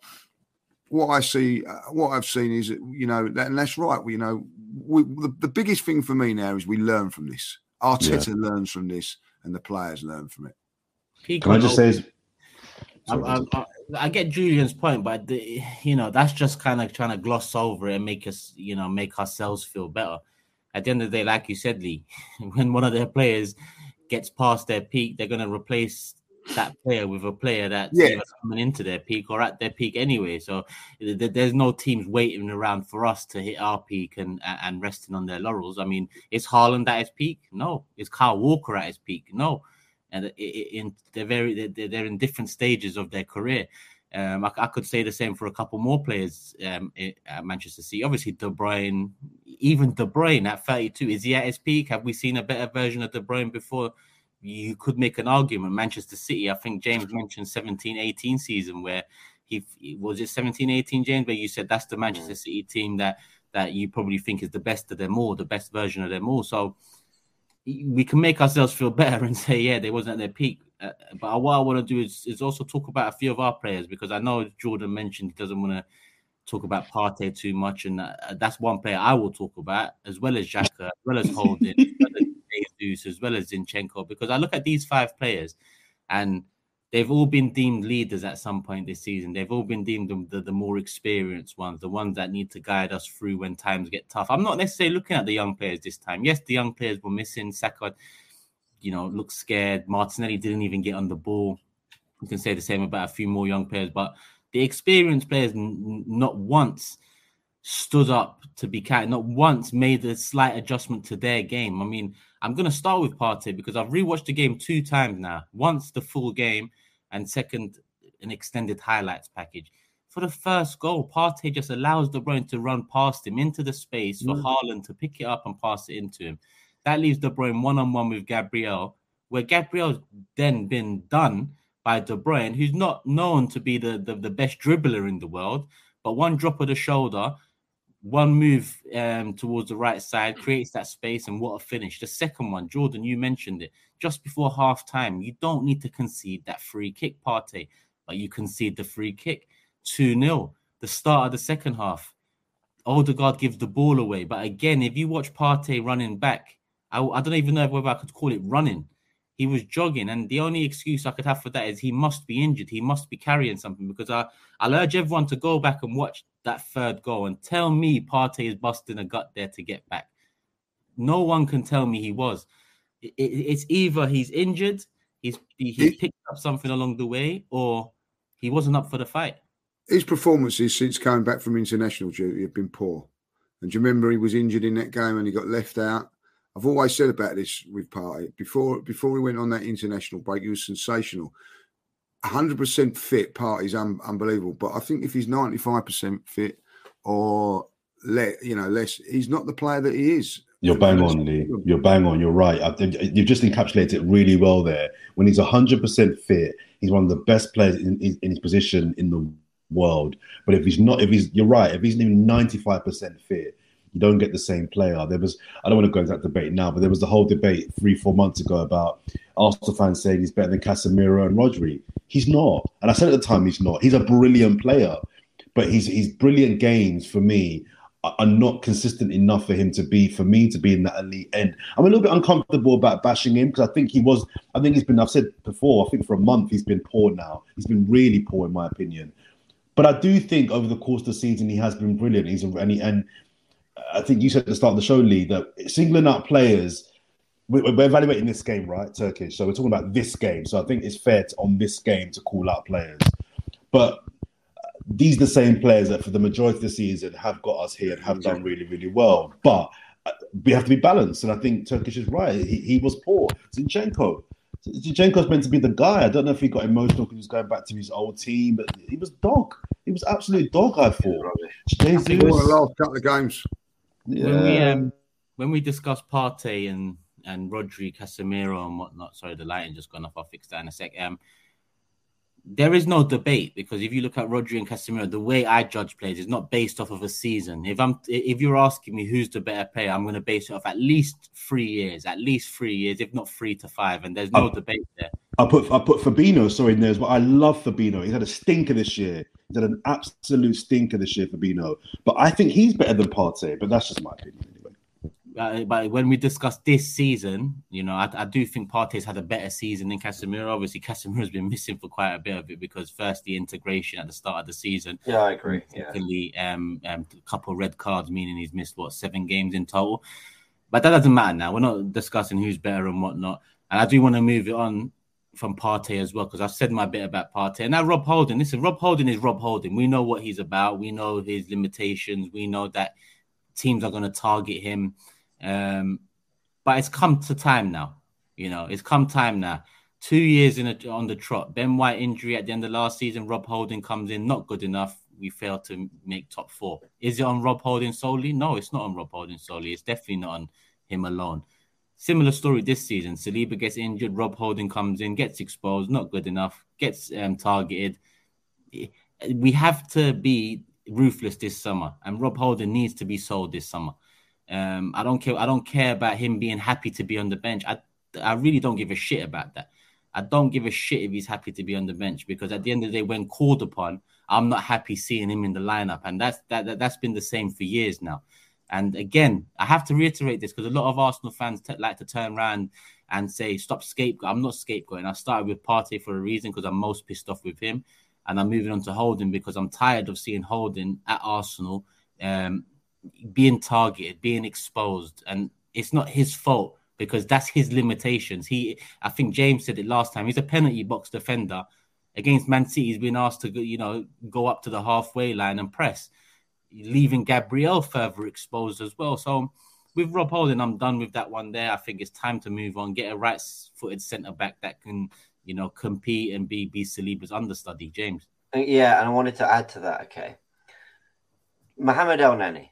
What I see, uh, what I've seen is, that you know, that, and that's right. You know, we, the, the biggest thing for me now is we learn from this Arteta yeah. learns from this, and the players learn from it. Can I just say? I, I, I, get Julian's point, but the, you know that's just kind of trying to gloss over it and make us, you know, make ourselves feel better. At the end of the day, like you said, Lee, when one of their players gets past their peak, they're going to replace that player with a player that's yeah. coming into their peak or at their peak anyway. So there's no teams waiting around for us to hit our peak and and resting on their laurels. I mean, is Haaland at his peak? No. Is Kyle Walker at his peak? No. And in they're very they're, they're in different stages of their career. Um, I, I, could say the same for a couple more players um, at Manchester City. Obviously, De Bruyne, even De Bruyne at 32, is he at his peak? Have we seen a better version of De Bruyne before? You could make an argument. Manchester City, I think James mentioned 17 18 season where he was it 17 18 James, where you said that's the Manchester mm. City team that that you probably think is the best of them all, the best version of them all. So we can make ourselves feel better and say, yeah, they wasn't at their peak. Uh, but what I want to do is, is also talk about a few of our players because I know Jordan mentioned he doesn't want to talk about Partey too much, and uh, that's one player I will talk about as well as Xhaka, as well as Holding, as well as Jesus, as well as Zinchenko, because I look at these five players and they've all been deemed leaders at some point this season. They've all been deemed the, the, more experienced ones, the ones that need to guide us through when times get tough. I'm not necessarily looking at the young players this time. Yes, the young players were missing. Saka, you know, looked scared. Martinelli didn't even get on the ball. You can say the same about a few more young players, but the experienced players n- not once stood up to be cat, not once made a slight adjustment to their game. I mean, I'm going to start with Partey because I've rewatched the game two times now. Once the full game, and second an extended highlights package. For the first goal, Partey just allows De Bruyne to run past him into the space for mm. Haaland to pick it up and pass it into him. That leaves De Bruyne one on one with Gabriel, where Gabriel's then been done by De Bruyne, who's not known to be the, the, the best dribbler in the world, but one drop of the shoulder one move um, towards the right side creates that space, and what a finish. The second one, Jordan, you mentioned it just before half time. You don't need to concede that free kick, Partey, but you concede the free kick 2 0. The start of the second half, Odegaard gives the ball away. But again, if you watch Partey running back, I, I don't even know whether I could call it running. He was jogging, and the only excuse I could have for that is he must be injured. He must be carrying something because I, I'll urge everyone to go back and watch that third goal and tell me Partey is busting a gut there to get back. No one can tell me he was. It, it, it's either he's injured, he's he, he picked up something along the way, or he wasn't up for the fight. His performances since coming back from international duty have been poor. And do you remember he was injured in that game and he got left out? I've always said about this with Partey before before we went on that international break. He was sensational. 100% fit Partey's un- unbelievable. But I think if he's 95% fit or let you know less, he's not the player that he is. You're bang on, Lee. You're bang on. You're right. You've just encapsulated it really well there. When he's 100% fit, he's one of the best players in, in his position in the world. But if he's not, if he's, you're right. If he's even 95% fit, you don't get the same player. There was, I don't want to go into that debate now, but there was the whole debate three, four months ago about Arsenal fans saying he's better than Casemiro and Rodri. He's not. And I said at the time he's not. He's a brilliant player, but his brilliant games for me are not consistent enough for him to be for me to be in that elite end. I'm a little bit uncomfortable about bashing him because I think he was. I think he's been. I've said before. I think for a month he's been poor. Now he's been really poor in my opinion. But I do think over the course of the season he has been brilliant. He's and, he, and I think you said at the start of the show, Lee, that singling out players, we're evaluating this game, right? Turkish. So we're talking about this game. So I think it's fair to, on this game to call out players. But these are the same players that for the majority of the season have got us here and have done really, really well. But uh, we have to be balanced. And I think Turkish is right. He, he was poor. Zinchenko. Zinchenko's meant to be the guy. I don't know if he got emotional because he was going back to his old team, but he was dog. He was absolute dog, I thought. Jesus. He won the last couple of games. Yeah. When we um, when we discussed Partey and and Rodri, Casemiro and whatnot. Sorry, the lighting just gone off. I'll fix that in a sec. Um, there is no debate because if you look at Rodri and Casemiro, the way I judge players is not based off of a season. If I'm if you're asking me who's the better player, I'm going to base it off at least three years, at least three years, if not three to five, and there's no oh. debate there. I put I put Fabinho sorry in there as well. I love Fabinho. He's had a stinker this year. He's had an absolute stinker this year, Fabinho. But I think he's better than Partey. But that's just my opinion uh, but when we discuss this season, you know, I, I, do think Partey's had a better season than Casemiro. Obviously, Casemiro's been missing for quite a bit of it because first the integration at the start of the season. Yeah, I agree. Secondly, yeah. um, um, a couple red cards, meaning he's missed what seven games in total. But that doesn't matter now. We're not discussing who's better and whatnot. And I do want to move it on from Partey as well because I've said my bit about Partey. And now Rob Holding. Listen, Rob Holding is Rob Holding. We know what he's about. We know his limitations. We know that teams are going to target him um, but it's come to time now. You know, it's come time now. Two years in a, on the trot. Ben White injury at the end of last season. Rob Holding comes in, not good enough. We fail to make top four. Is it on Rob Holding solely? No, it's not on Rob Holding solely. It's definitely not on him alone. Similar story this season. Saliba gets injured. Rob Holding comes in, gets exposed, not good enough, gets um, targeted. We have to be ruthless this summer, and Rob Holding needs to be sold this summer. Um, I don't care. I don't care about him being happy to be on the bench. I I really don't give a shit about that. I don't give a shit if he's happy to be on the bench because at the end of the day, when called upon, I'm not happy seeing him in the lineup, and that's that, that has been the same for years now. And again, I have to reiterate this because a lot of Arsenal fans t- like to turn around and say, "Stop scapegoat." I'm not scapegoating. I started with Partey for a reason because I'm most pissed off with him, and I'm moving on to Holding because I'm tired of seeing Holding at Arsenal um, being targeted, being exposed, and it's not his fault because that's his limitations. He, I think James said it last time. He's a penalty box defender. Against Man City, he's been asked to, you know, go up to the halfway line and press, leaving Gabriel further exposed as well. So with Rob Holding, I'm done with that one there. I think it's time to move on, get a right-footed centre back that can, you know, compete and be be Saliba's understudy. James. Yeah, and I wanted to add to that. Okay, Mohamed Elneny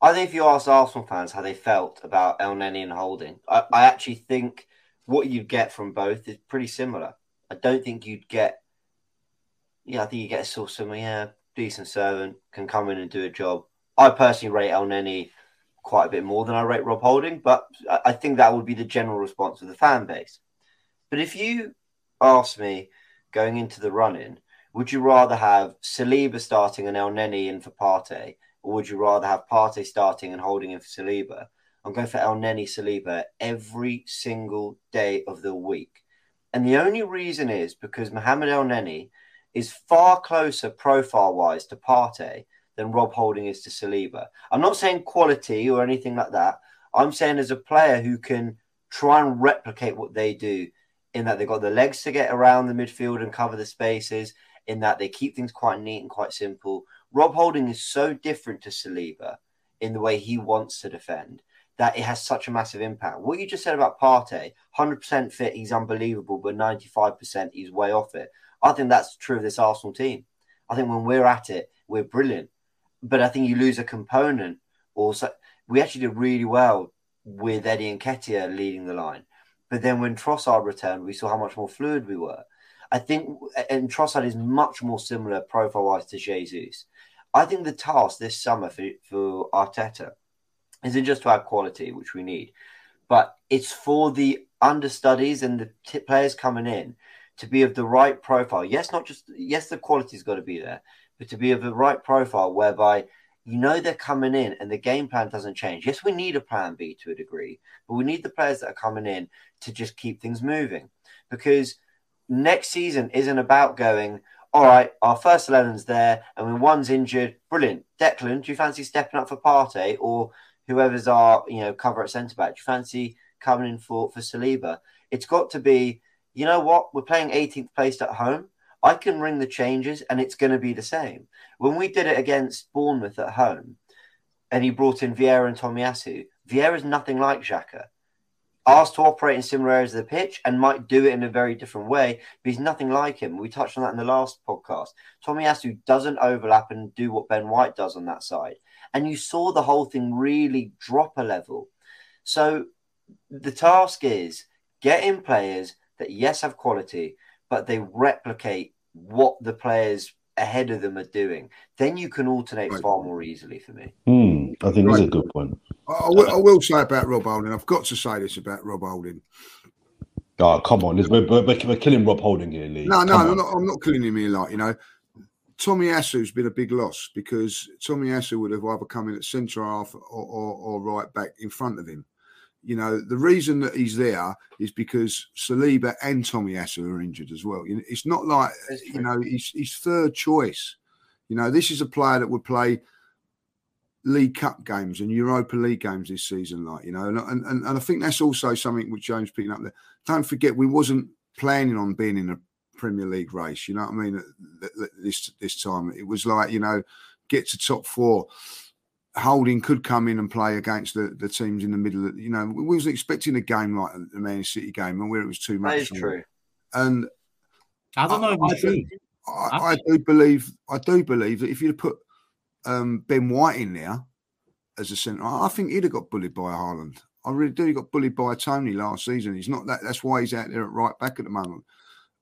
I think if you ask Arsenal fans how they felt about Elneny and Holding, I, I actually think what you'd get from both is pretty similar. I don't think you'd get, yeah, I think you get a sort of yeah, decent servant, can come in and do a job. I personally rate Elneny quite a bit more than I rate Rob Holding, but I think that would be the general response of the fan base. But if you ask me going into the run in, would you rather have Saliba starting and Elneny in for Partey? Or would you rather have Partey starting and Holding in for Saliba? I'm going for Elneny Saliba every single day of the week. And the only reason is because Mohamed Elneny is far closer profile wise to Partey than Rob Holding is to Saliba. I'm not saying quality or anything like that. I'm saying as a player who can try and replicate what they do, in that they've got the legs to get around the midfield and cover the spaces, in that they keep things quite neat and quite simple. Rob Holding is so different to Saliba in the way he wants to defend that it has such a massive impact. What you just said about Partey, 100% fit, he's unbelievable, but 95% he's way off it. I think that's true of this Arsenal team. I think when we're at it, we're brilliant. But I think you lose a component. Also, we actually did really well with Eddie and Nketiah leading the line. But then when Trossard returned, we saw how much more fluid we were. I think, and Trossard is much more similar profile wise to Jesus. I think the task this summer for, for Arteta isn't just to have quality, which we need, but it's for the understudies and the t- players coming in to be of the right profile. Yes, not just, yes, the quality's got to be there, but to be of the right profile whereby you know they're coming in and the game plan doesn't change. Yes, we need a plan B to a degree, but we need the players that are coming in to just keep things moving because next season isn't about going, all right, our first 11's there, and when one's injured, brilliant. Declan, do you fancy stepping up for Partey or whoever's our you know cover at centre back? Do you fancy coming in for for Saliba? It's got to be. You know what? We're playing 18th place at home. I can ring the changes, and it's going to be the same. When we did it against Bournemouth at home, and he brought in Vieira and Tomiyasu, Vieira's nothing like Xhaka asked to operate in similar areas of the pitch and might do it in a very different way, but he's nothing like him. We touched on that in the last podcast. Tomiyasu doesn't overlap and do what Ben White does on that side. And you saw the whole thing really drop a level. So the task is getting players that, yes, have quality, but they replicate what the players ahead of them are doing, then you can alternate right. far more easily for me. Mm, I think right. that's a good point. I will, I will, say about Rob Holding, I've got to say this about Rob Holding. Oh, come on. We're, we're, we're killing Rob Holding here, Lee. No, no, I'm not, I'm not, killing him here. Like, you know, Tomiyasu's been a big loss because Tomiyasu would have either come in at centre half or, or, or right back in front of him. You know, the reason that he's there is because Saliba and Tomiyasu are injured as well. It's not like, you know, he's, he's third choice. You know, this is a player that would play League Cup games and Europa League games this season, like, you know, and, and, and I think that's also something which James picking up there. Don't forget, we wasn't planning on being in a Premier League race, you know what I mean? This, this time, it was like, you know, get to top four Holding could come in and play against the, the teams in the middle. Of, you know, we wasn't expecting a game like the Man City game, and where it was too much. That is true. And I don't know. I, I, do, I, I, do believe. I do believe that if you put um, Ben White in there as a centre, I think he'd have got bullied by Haaland. I really do. He got bullied by Tony last season. He's not that. That's why he's out there at right back at the moment.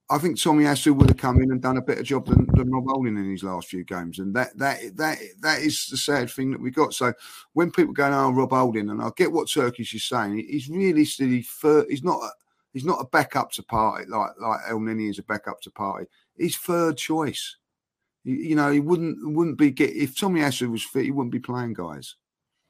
I think Tomiyasu would have come in and done a better job than, than Rob Holding in his last few games, and that that that that is the sad thing that we got. So when people go, "Oh, Rob Holding," and I get what Turkish is saying, he's realistically third. He's not. He's not a backup to Partey like like Elneny is a backup to Partey. He's third choice. You, know, he wouldn't wouldn't be get if Tomiyasu was fit, he wouldn't be playing guys.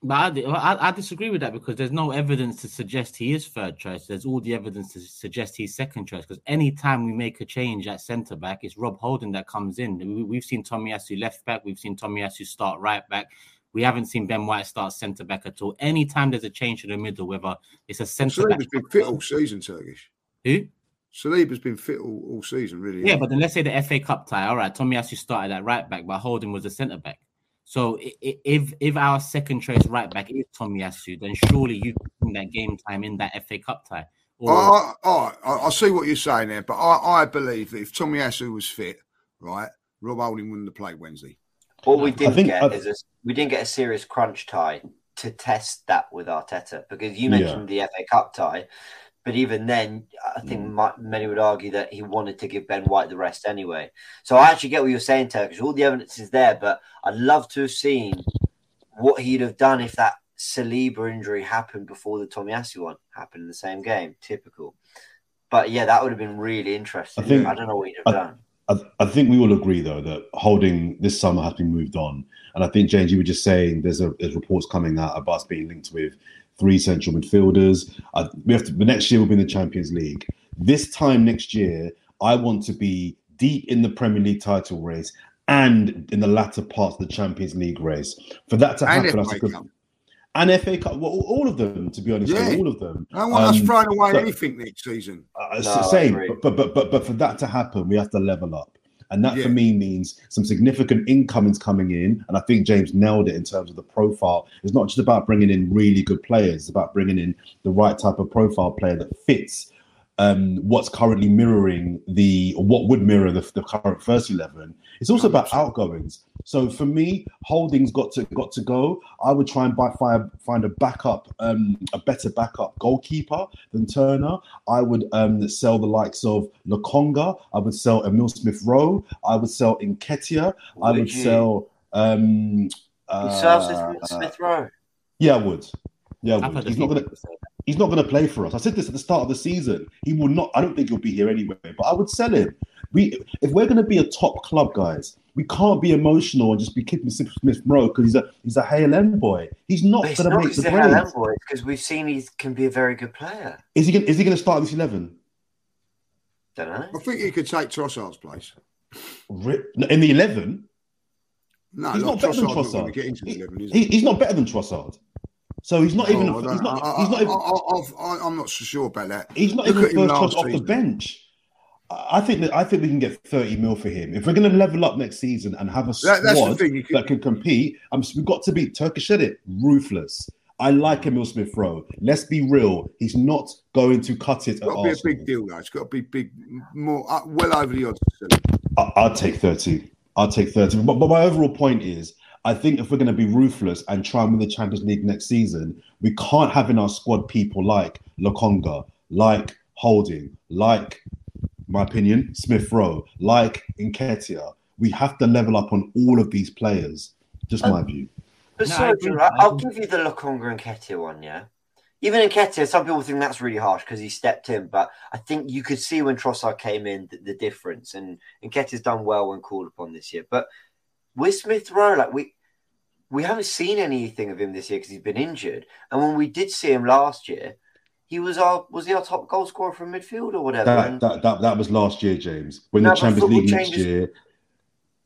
But I, I, I, disagree with that because there's no evidence to suggest he is third choice. There's all the evidence to suggest he's second choice. Because any time we make a change at centre back, it's Rob Holding that comes in. We, have seen Tomiyasu left back. We've seen Tomiyasu start right back. We haven't seen Ben White start centre back at all. Any time there's a change to the middle, whether it's a centre back. Saliba's been fit all season, Turkish. Who? Saliba's been fit all, all season, really. Yeah, but then let's say the FA Cup tie. All right, Tomiyasu started at right back, but Holding was a centre back. So if if our second choice right back is Tommy Tomiyasu, then surely you can that game time in that FA Cup tie. Or... I, I, I, I, see what you're saying there, but I, I believe that if Tommy Tomiyasu was fit, right, Rob Holding wouldn't have played Wednesday. What we didn't get I've... is a, we didn't get a serious crunch tie to test that with Arteta because you mentioned yeah. the FA Cup tie. But even then, I think mm. many would argue that he wanted to give Ben White the rest anyway. So I actually get what you're saying, Turkish. All the evidence is there, but I'd love to have seen what he'd have done if that Saliba injury happened before the Tomiyasu one happened in the same game. Typical. But yeah, that would have been really interesting. I, think, I don't know what he'd have I, done. I, I, think we all agree though that Holding this summer has been moved on, and I think James, you were just saying there's a there's reports coming out about us being linked with three central midfielders. Uh, we have to. The next year we'll be in the Champions League. This time next year, I want to be deep in the Premier League title race and in the latter parts of the Champions League race. For that to happen, I could, and FA Cup, well, all of them, to be honest, yeah. all of them. I want um, us throwing away so, anything next season. Uh, no, same, but, but but but for that to happen, we have to level up. And that yeah. for me means some significant incomings coming in. And I think James nailed it in terms of the profile. It's not just about bringing in really good players, it's about bringing in the right type of profile player that fits um, what's currently mirroring the what would mirror the, the current first eleven. It's also about outgoings. So for me, Holding's got to got to go. I would try and buy, find, find a backup, um, a better backup goalkeeper than Turner. I would um, sell the likes of Lokonga. I would sell Emil Smith Rowe. I would sell Nketiah. I would you? sell. Um, uh, Smith Rowe. Yeah, I would. Yeah, I would. he's not gonna. He's not going to play for us. I said this at the start of the season. He will not. I don't think he'll be here anyway. But I would sell him. We, if we're going to be a top club, guys, we can't be emotional and just be kicking Smith Rowe because he's a he's a Hale End boy. He's not going to make the grade. because we've seen he can be a very good player. Is he? Gonna, is he going to start this eleven? Don't know. I think he could take Trossard's place. In the eleven? No, he's not, not better than Trossard. He, he's not better than Trossard. So he's not even. Oh, he's not. I, he's not even. I, am not so sure about that. He's not Look even first choice off the bench. I think that I think we can get 30 mil for him. If we're going to level up next season and have a squad that, can, that can compete, um, we've got to be Turkish said it ruthless. I like Emil Smith Rowe. Let's be real. He's not going to cut it. It's got to be Arsenal. a big deal, though. It's got to be big, more uh, well over the odds. I, I'll take 30. I'll take 30. But, but my overall point is I think if we're going to be ruthless and try and win the Champions League next season, we can't have in our squad people like Lokonga, like Holding, like, my opinion, Smith Rowe, like Nketiah. We have to level up on all of these players. Just um, my view. But no, so, I'll give you the Lokonga and Nketiah one, yeah? Even Nketiah, some people think that's really harsh because he stepped in, but I think you could see when Trossard came in the, the difference, and Nketiah's done well when called upon this year. But with Smith Rowe, like we we haven't seen anything of him this year because he's been injured. And when we did see him last year, he was our was he our top goal scorer from midfield or whatever? That, that, that, that was last year, James. When no, the Champions League changes, next year.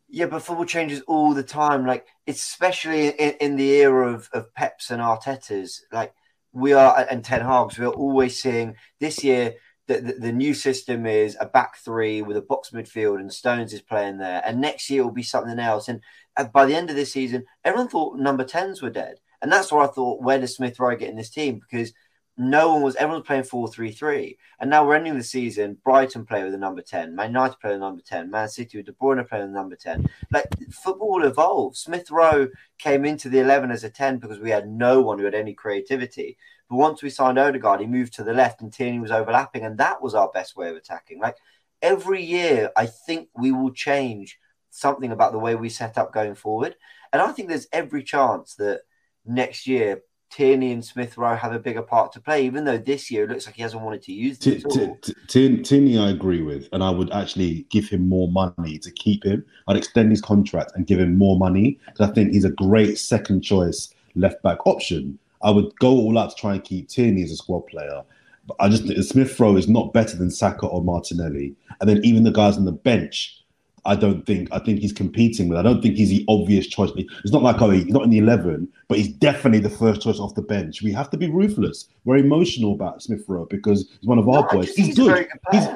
Yeah, but football changes all the time. Like especially in, in the era of, of Peps and Arteta's, like we are and Ten Hag's, we are always seeing this year the, the, the, new system is a back three with a box midfield and Stones is playing there. And next year will be something else. And uh, by the end of this season, everyone thought number 10s were dead. And that's what I thought, where does Smith Rowe get in this team? Because no one was, everyone was playing 4 3 3. And now we're ending the season. Brighton play with the number 10, Man United play with the number 10, Man City with De Bruyne play with the number 10. Like football will evolve. Smith Rowe came into the 11 as a 10 because we had no one who had any creativity. But once we signed Odegaard, he moved to the left and Tierney was overlapping, and that was our best way of attacking. Like every year, I think we will change something about the way we set up going forward. And I think there's every chance that next year Tierney and Smith Rowe have a bigger part to play, even though this year it looks like he hasn't wanted to use them. T- T- T- Tierney, I agree with, and I would actually give him more money to keep him. I'd extend his contract and give him more money because I think he's a great second choice left back option. I would go all out to try and keep Tierney as a squad player. But I just think Smith Rowe is not better than Saka or Martinelli. And then even the guys on the bench, I don't think I think he's competing with. I don't think he's the obvious choice. It's not like oh he's not in the eleven, but he's definitely the first choice off the bench. We have to be ruthless. We're emotional about Smith Rowe because he's one of our No, I boys. just He's think a good. very good He's,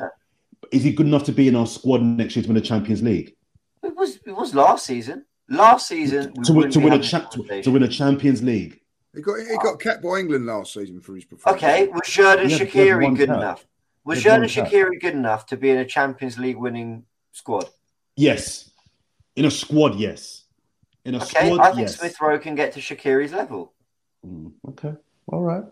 is he good enough to be in our squad next year to win the Champions League? It was it was last season. Last season we To win, to win a cha- to, to win a Champions League. He got he got capped by England last season for his performance. Okay, was Jordan He had- he had Shaqiri good cap. enough? Was He Jordan. Shaqiri good enough to be in a Champions League winning squad? Yes, in a squad. Yes, in a Okay, squad. I think yes. Smith Rowe can get to Shaqiri's level. Mm, okay, all right,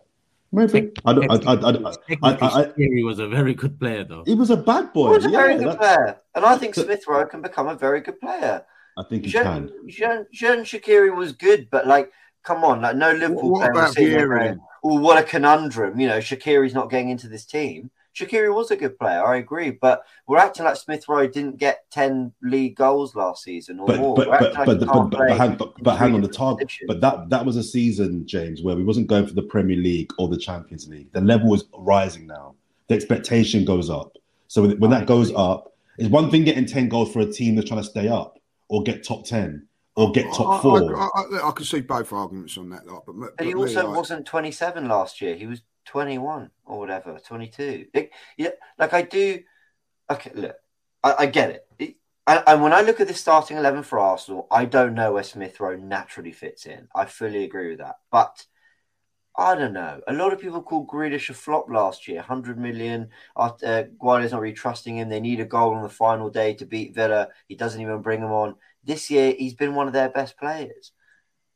maybe. I don't. I, I, I, I, Technically, I, I, Shaqiri was a very good player, though. he was a bad boy. He boy. was a yeah, very good that's- player, and I think Smith Rowe can become a very good player. I think he Jordan, can. Jordan, Jordan Shaqiri was good, but like, come on, like no Liverpool what player was about sitting there Vieira "Oh, what a conundrum!" You know, Shaqiri's not getting into this team. Shaqiri was a good player, I agree, but we're acting like Smith Rowe didn't get ten league goals last season or But more. but We're but like but, but, but, but hang, but, but hang on the target. But that that was a season, James, where we wasn't going for the Premier League or the Champions League. The level is rising now. The expectation goes up. So when, when that goes up, it's one thing getting ten goals for a team that's trying to stay up or get top ten or get top four. I, I, I can see both arguments on that, like, but, but But he also like, wasn't 27 last year. He was 21 or whatever, 22. Like, yeah, like I do. Okay, look, I, I get it. it and, and when I look at the starting 11 for Arsenal, I don't know where Smith Rowe naturally fits in. I fully agree with that. But I don't know. A lot of people called Grealish a flop last year. 100 million. Uh, Guardiola's not really trusting him. They need a goal on the final day to beat Villa. He doesn't even bring them on. This year, he's been one of their best players.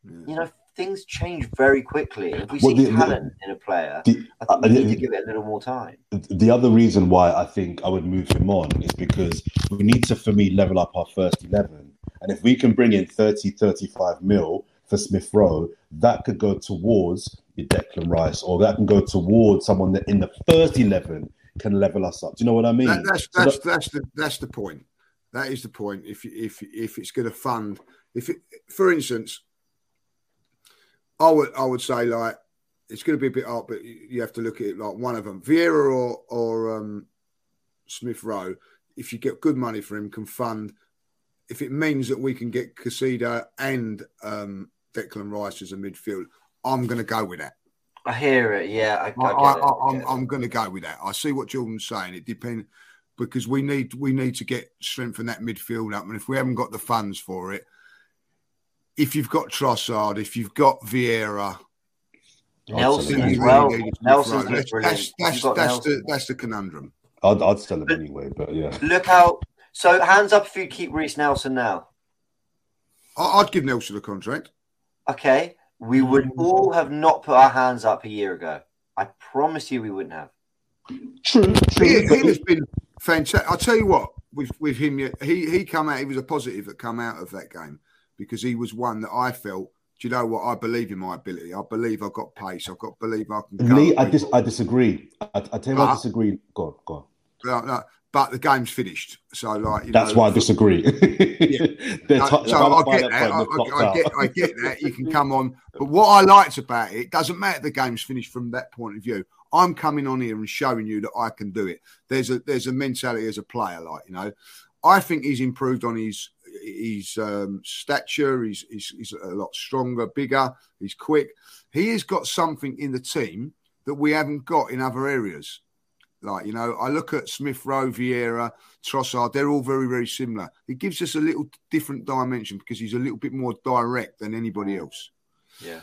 You know, things change very quickly. If we Well, see the- the- talent in a player, The- I think we uh, need the- to give it a little more time. the other reason why I think I would move him on is because we need to, for me, level up our first 11. And if we can bring in 30, 35 mil for Smith Rowe, that could go towards your Declan Rice, or that can go towards someone that in the first 11 can level us up. Do you know what I mean? That, that's So that's that- that's the that's the point. That is the point. If if if it's going to fund, if it, for instance, I would I would say like it's going to be a bit hard, but you have to look at it like one of them, Vieira or or um, Smith Rowe. If you get good money for him, can fund. If it means that we can get Caicedo and um, Declan Rice as a midfield, I'm going to go with that. I hear it. Yeah, I, I. I'm going to go with that. I see what Jordan's saying. It depends because we need we need to get strengthen that midfield up, and if we haven't got the funds for it, if you've got Trossard, if you've got Vieira, Nelson as well. really Nelson's right. That's that's that's, You've got that's the that's the conundrum. I'd, I'd sell him anyway, but yeah. Look out! So hands up if you keep Reiss Nelson now. I, I'd give Nelson a contract. Okay, we would mm. all have not put our hands up a year ago. I promise you, we wouldn't have. True, true. He, he has been fantastic. I'll tell you what, with with him, he he come out. He was a positive that come out of that game because he was one that I felt. Do you know what? I believe in my ability. I believe I've got pace. I've got believe I can. Lee, I, dis- I disagree. I, I tell you why I disagree. Go on, go on. No, no, but the game's finished. So, like, you That's know, why I disagree. T- so I get that. point, I, I, I get, I get that. You can come on, but what I liked about it, it doesn't matter. The game's finished from that point of view. I'm coming on here and showing you that I can do it. There's a there's a mentality as a player, like you know. I think he's improved on his his um, stature. He's, he's he's a lot stronger, bigger. He's quick. He has got something in the team that we haven't got in other areas. Like, you know, I look at Smith Rowe, Vieira, Trossard, they're all very, very similar. It gives us a little different dimension because he's a little bit more direct than anybody else. Yeah.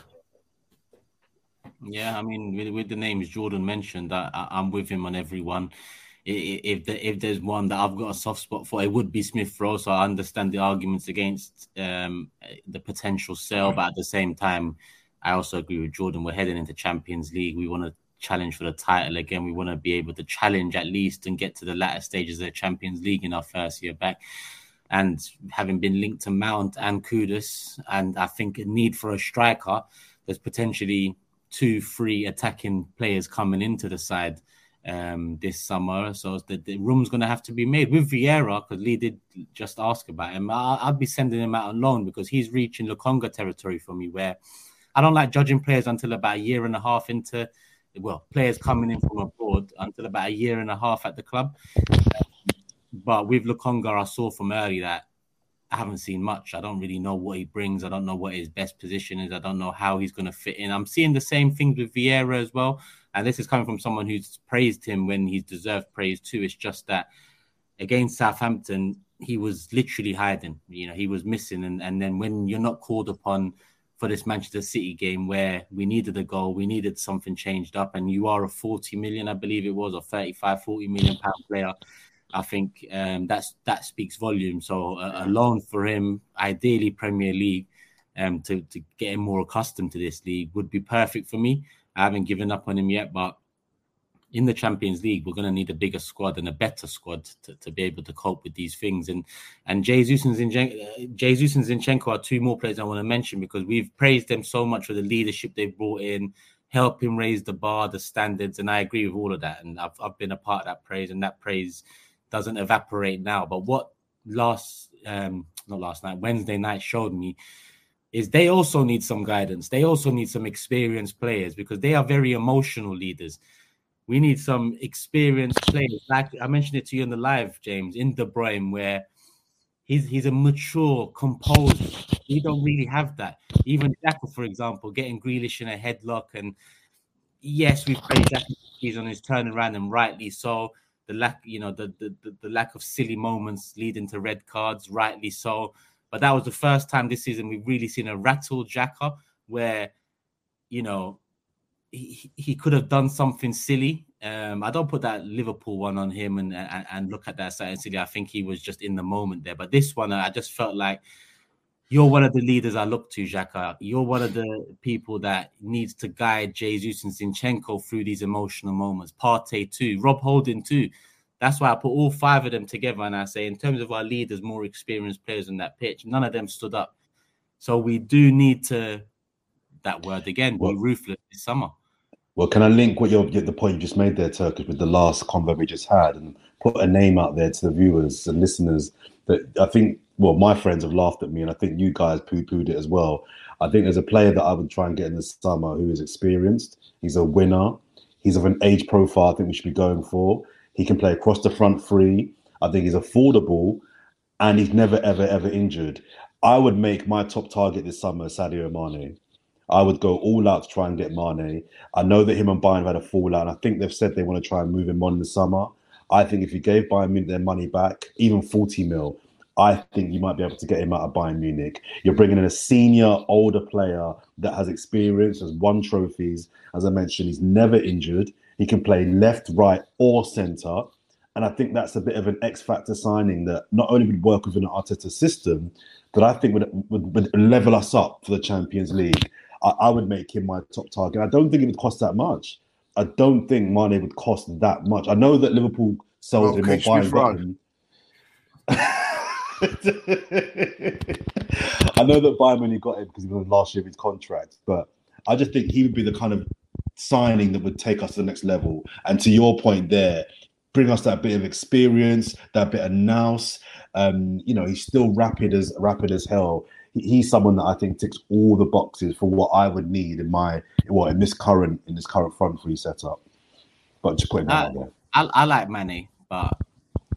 Yeah, I mean, with, with the names Jordan mentioned, I, I, I'm with him on every one. I- I- If the, if there's one that I've got a soft spot for, it would be Smith Rowe. So I understand the arguments against um, the potential sale, but at the same time, I also agree with Jordan. We're heading into Champions League. We want to challenge for the title again. We want to be able to challenge at least and get to the latter stages of the Champions League in our first year back. And having been linked to Mount and Kudus, and I think a need for a striker, there's potentially two, three attacking players coming into the side um, this summer. So the, the room's going to have to be made with Vieira because Lee did just ask about him. I'll, I'll, be sending him out on loan because he's reaching Lokonga territory for me where I don't like judging players until about a year and a half into, well, players coming in from abroad until about a year and a half at the club. But with Lokonga, I saw from early that I haven't seen much. I don't really know what he brings. I don't know what his best position is. I don't know how he's going to fit in. I'm seeing the same things with Vieira as well. And this is coming from someone who's praised him when he's deserved praise too. It's just that against Southampton, he was literally hiding. You know, he was missing. And, and then when you're not called upon for this Manchester City game where we needed a goal, we needed something changed up, and you are a 40 million, I believe it was, or 35, 40 million pound player I think um, that's that speaks volumes. So a, a, loan for him, ideally Premier League, um, to to get him more accustomed to this league would be perfect for me. I haven't given up on him yet, but in the Champions League, we're going to need a bigger squad and a better squad to, to be able to cope with these things. And and Jesus and Zinchenko, Jesus and Zinchenko are two more players I want to mention because we've praised them so much for the leadership they've brought in, helping raise the bar, the standards, and I agree with all of that. And I've I've been a part of that praise, and that praise doesn't evaporate now. But what last um not last night, Wednesday night showed me is they also need some guidance. They also need some experienced players because they are very emotional leaders. We need some experienced players. Like I mentioned it to you in the live, James, in De Bruyne, where he's he's a mature, composed. We don't really have that. Even Xhaka, for example, getting Grealish in a headlock, and yes, we've played. He's on his turnaround, and rightly so the lack, you know, the, the the lack of silly moments leading to red cards, rightly so. But that was the first time this season we've really seen a rattle Xhaka where, you know, he, he could have done something silly. Um, I don't put that Liverpool one on him and and, and look at that something silly. I think he was just in the moment there. But this one, I just felt like you're one of the leaders I look to, Xhaka. You're one of the people that needs to guide Jesus and Zinchenko through these emotional moments. Partey too, Rob Holding too. That's why I put all five of them together and I say, in terms of our leaders, more experienced players on that pitch, none of them stood up. So we do need to, that word again, be ruthless this summer. Well, can I link what you're the point you just made there, Turkish, with the last convo we just had, and put a name out there to the viewers and listeners that I think well, my friends have laughed at me, and I think you guys poo pooed it as well. I think there's a player that I would try and get in the summer who is experienced. He's a winner. He's of an age profile I think we should be going for. He can play across the front three. I think he's affordable, and he's never, ever, ever injured. I would make my top target this summer Sadio Mane. I would go all out to try and get Mane. I know that him and Bayern have had a fallout, and I think they've said they want to try and move him on in the summer. I think if you gave Bayern their money back, even 40 mil, I think you might be able to get him out of Bayern Munich. You're bringing in a senior, older player that has experience, has won trophies. As I mentioned, he's never injured. He can play left, right, or centre. And I think that's a bit of an X factor signing that not only would work within an Arteta system, but I think would, would, would level us up for the Champions League. I, I, would make him my top target. I don't think it would cost that much. I don't think Mane would cost that much. I know that Liverpool sold him or Bayern I know that Bayern Munich got him because he was last year of his contract, but I just think he would be the kind of signing that would take us to the next level. And to your point there, bring us that bit of experience, that bit of nous. Um, you know, he's still rapid as rapid as hell. he's someone that I think ticks all the boxes for what I would need in my well in this current in this current front three setup. But just putting that uh, out there. I, I like Mane, but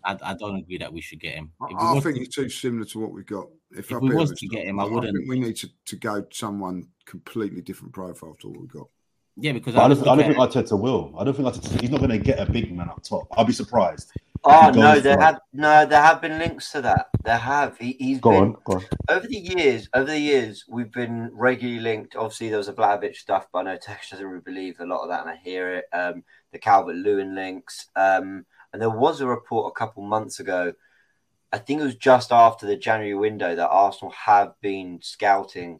I, I don't agree that we should get him. I, think to, it's too similar to what we've got. If, if we was to get him, I wouldn't. I we need to, to go someone completely different profile to what we've got. Yeah, because I, I, don't, think I don't think Arteta will. I don't think Arteta. He's not going to get a big man up top. I'll be surprised. Oh no, there have no, there have been links to that. There have. He, has go been on, go on. over the years. Over the years, we've been regularly linked. Obviously, there was a Vlahovic stuff, but I know Tesh doesn't really believe a lot of that, and I hear it. Um, the Calvert Lewin links. Um, and there was a report a couple months ago, I think it was just after the January window, that Arsenal have been scouting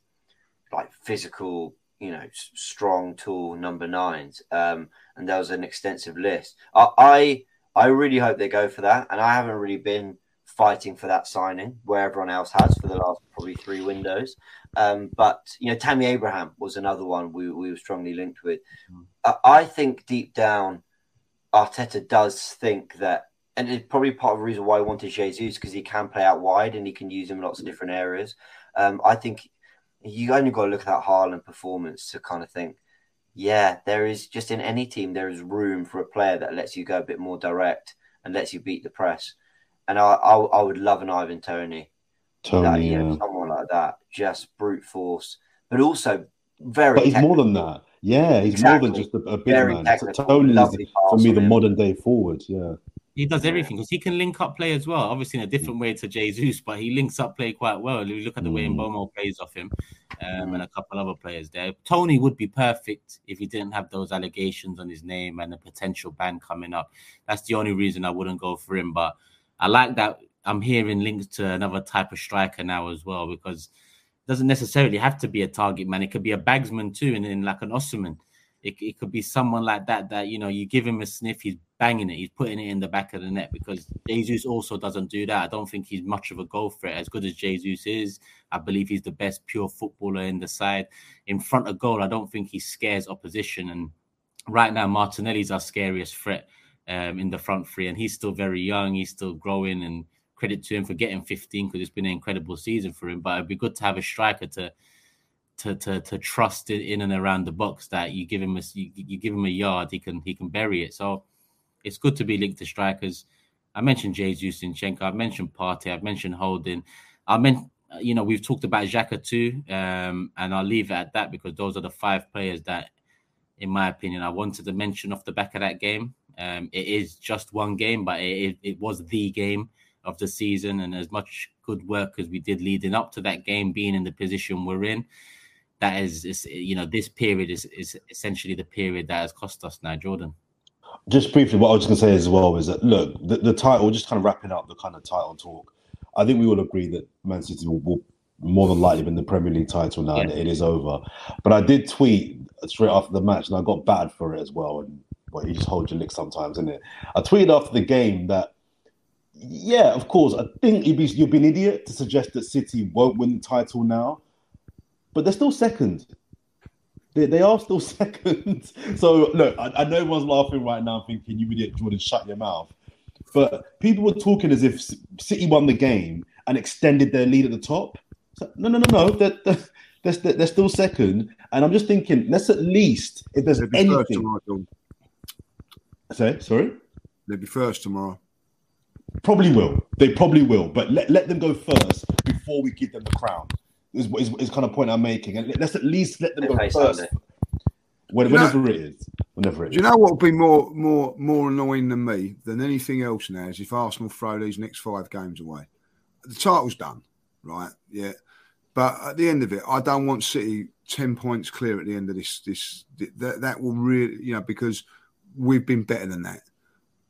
like physical, you know, strong, tall number nines. Um, and there was an extensive list. I, I, I really hope they go for that. And I haven't really been fighting for that signing where everyone else has for the last probably three windows. Um, but you know, Tammy Abraham was another one we, we were strongly linked with. Mm. Uh, I think deep down, Arteta does think that, and it's probably part of the reason why he wanted Jesus because he can play out wide and he can use him in lots of different areas. Um, I think you only got to look at that Haaland performance to kind of think, yeah, there is just in any team there is room for a player that lets you go a bit more direct and lets you beat the press. And I, I, I would love an Ivan Tony. Toney, that, yeah. know, someone like that, just brute force, but also very. But he's technical. more than that. Yeah, he's exactly. more than just a, a big very man. Toney is for me the modern day forward. Yeah. He does everything because he can link up play as well. Obviously, in a different way to Jesus, but he links up play quite well. You look at the way mm. Mbeumo plays off him, um, and a couple other players there. Toney would be perfect if he didn't have those allegations on his name and the potential ban coming up. That's the only reason I wouldn't go for him. But I like that I'm hearing links to another type of striker now as well because it doesn't necessarily have to be a target man. It could be a bagsman too, and then like an Osimhen. It, it could be someone like that that you know you give him a sniff, he's banging it, he's putting it in the back of the net because Jesus also doesn't do that. I don't think he's much of a goal threat as good as Jesus is. I believe he's the best pure footballer in the side. In front of goal, I don't think he scares opposition. And right now, Martinelli's our scariest threat um, in the front three, and he's still very young. He's still growing, and credit to him for getting 15 because it's been an incredible season for him. But it'd be good to have a striker to to to to trust it in and around the box that you give him a you, you give him a yard, he can he can bury it. So it's good to be linked to strikers. I mentioned Jesus Zinchenko, I've mentioned Partey, I've mentioned Holding. I meant you know we've talked about Xhaka too, um, and I'll leave it at that because those are the five players that, in my opinion, I wanted to mention off the back of that game. Um, it is just one game, but it, it was the game of the season, and as much good work as we did leading up to that game, being in the position we're in, that is, is you know, this period is, is essentially the period that has cost us now, Jordan. Just briefly, what I was going to say as well is that look, the, the title, just kind of wrapping up the kind of title talk. I think we will agree that Man City will, will more than likely win the Premier League title now, yeah. and it is over. But I did tweet straight after the match, and I got bad for it as well. And well, you just hold your lick sometimes, isn't it? I tweeted after the game that, yeah, of course, I think you'd be, you'd be an idiot to suggest that City won't win the title now but they're still second. They, they are still second. so look, I, I know everyone's laughing right now, thinking you idiot, Jordan, shut your mouth. But people were talking as if City won the game and extended their lead at the top. So, no, no, no, no. They're, they're, they're, they're still second. And I'm just thinking, let's at least, if there's anything. Tomorrow, Say, sorry? They'll be first tomorrow. Probably will. They probably will. But let, let them go first before we give them the crown is, is, is kind of point I'm making. And let's at least let them go first. When, whenever know, it is, whenever it do you know what would be more more more annoying than me than anything else now is if Arsenal throw these next five games away. The title's done, right? Yeah, but at the end of it, I don't want City ten points clear at the end of this. This that that will really, you know, because we've been better than that.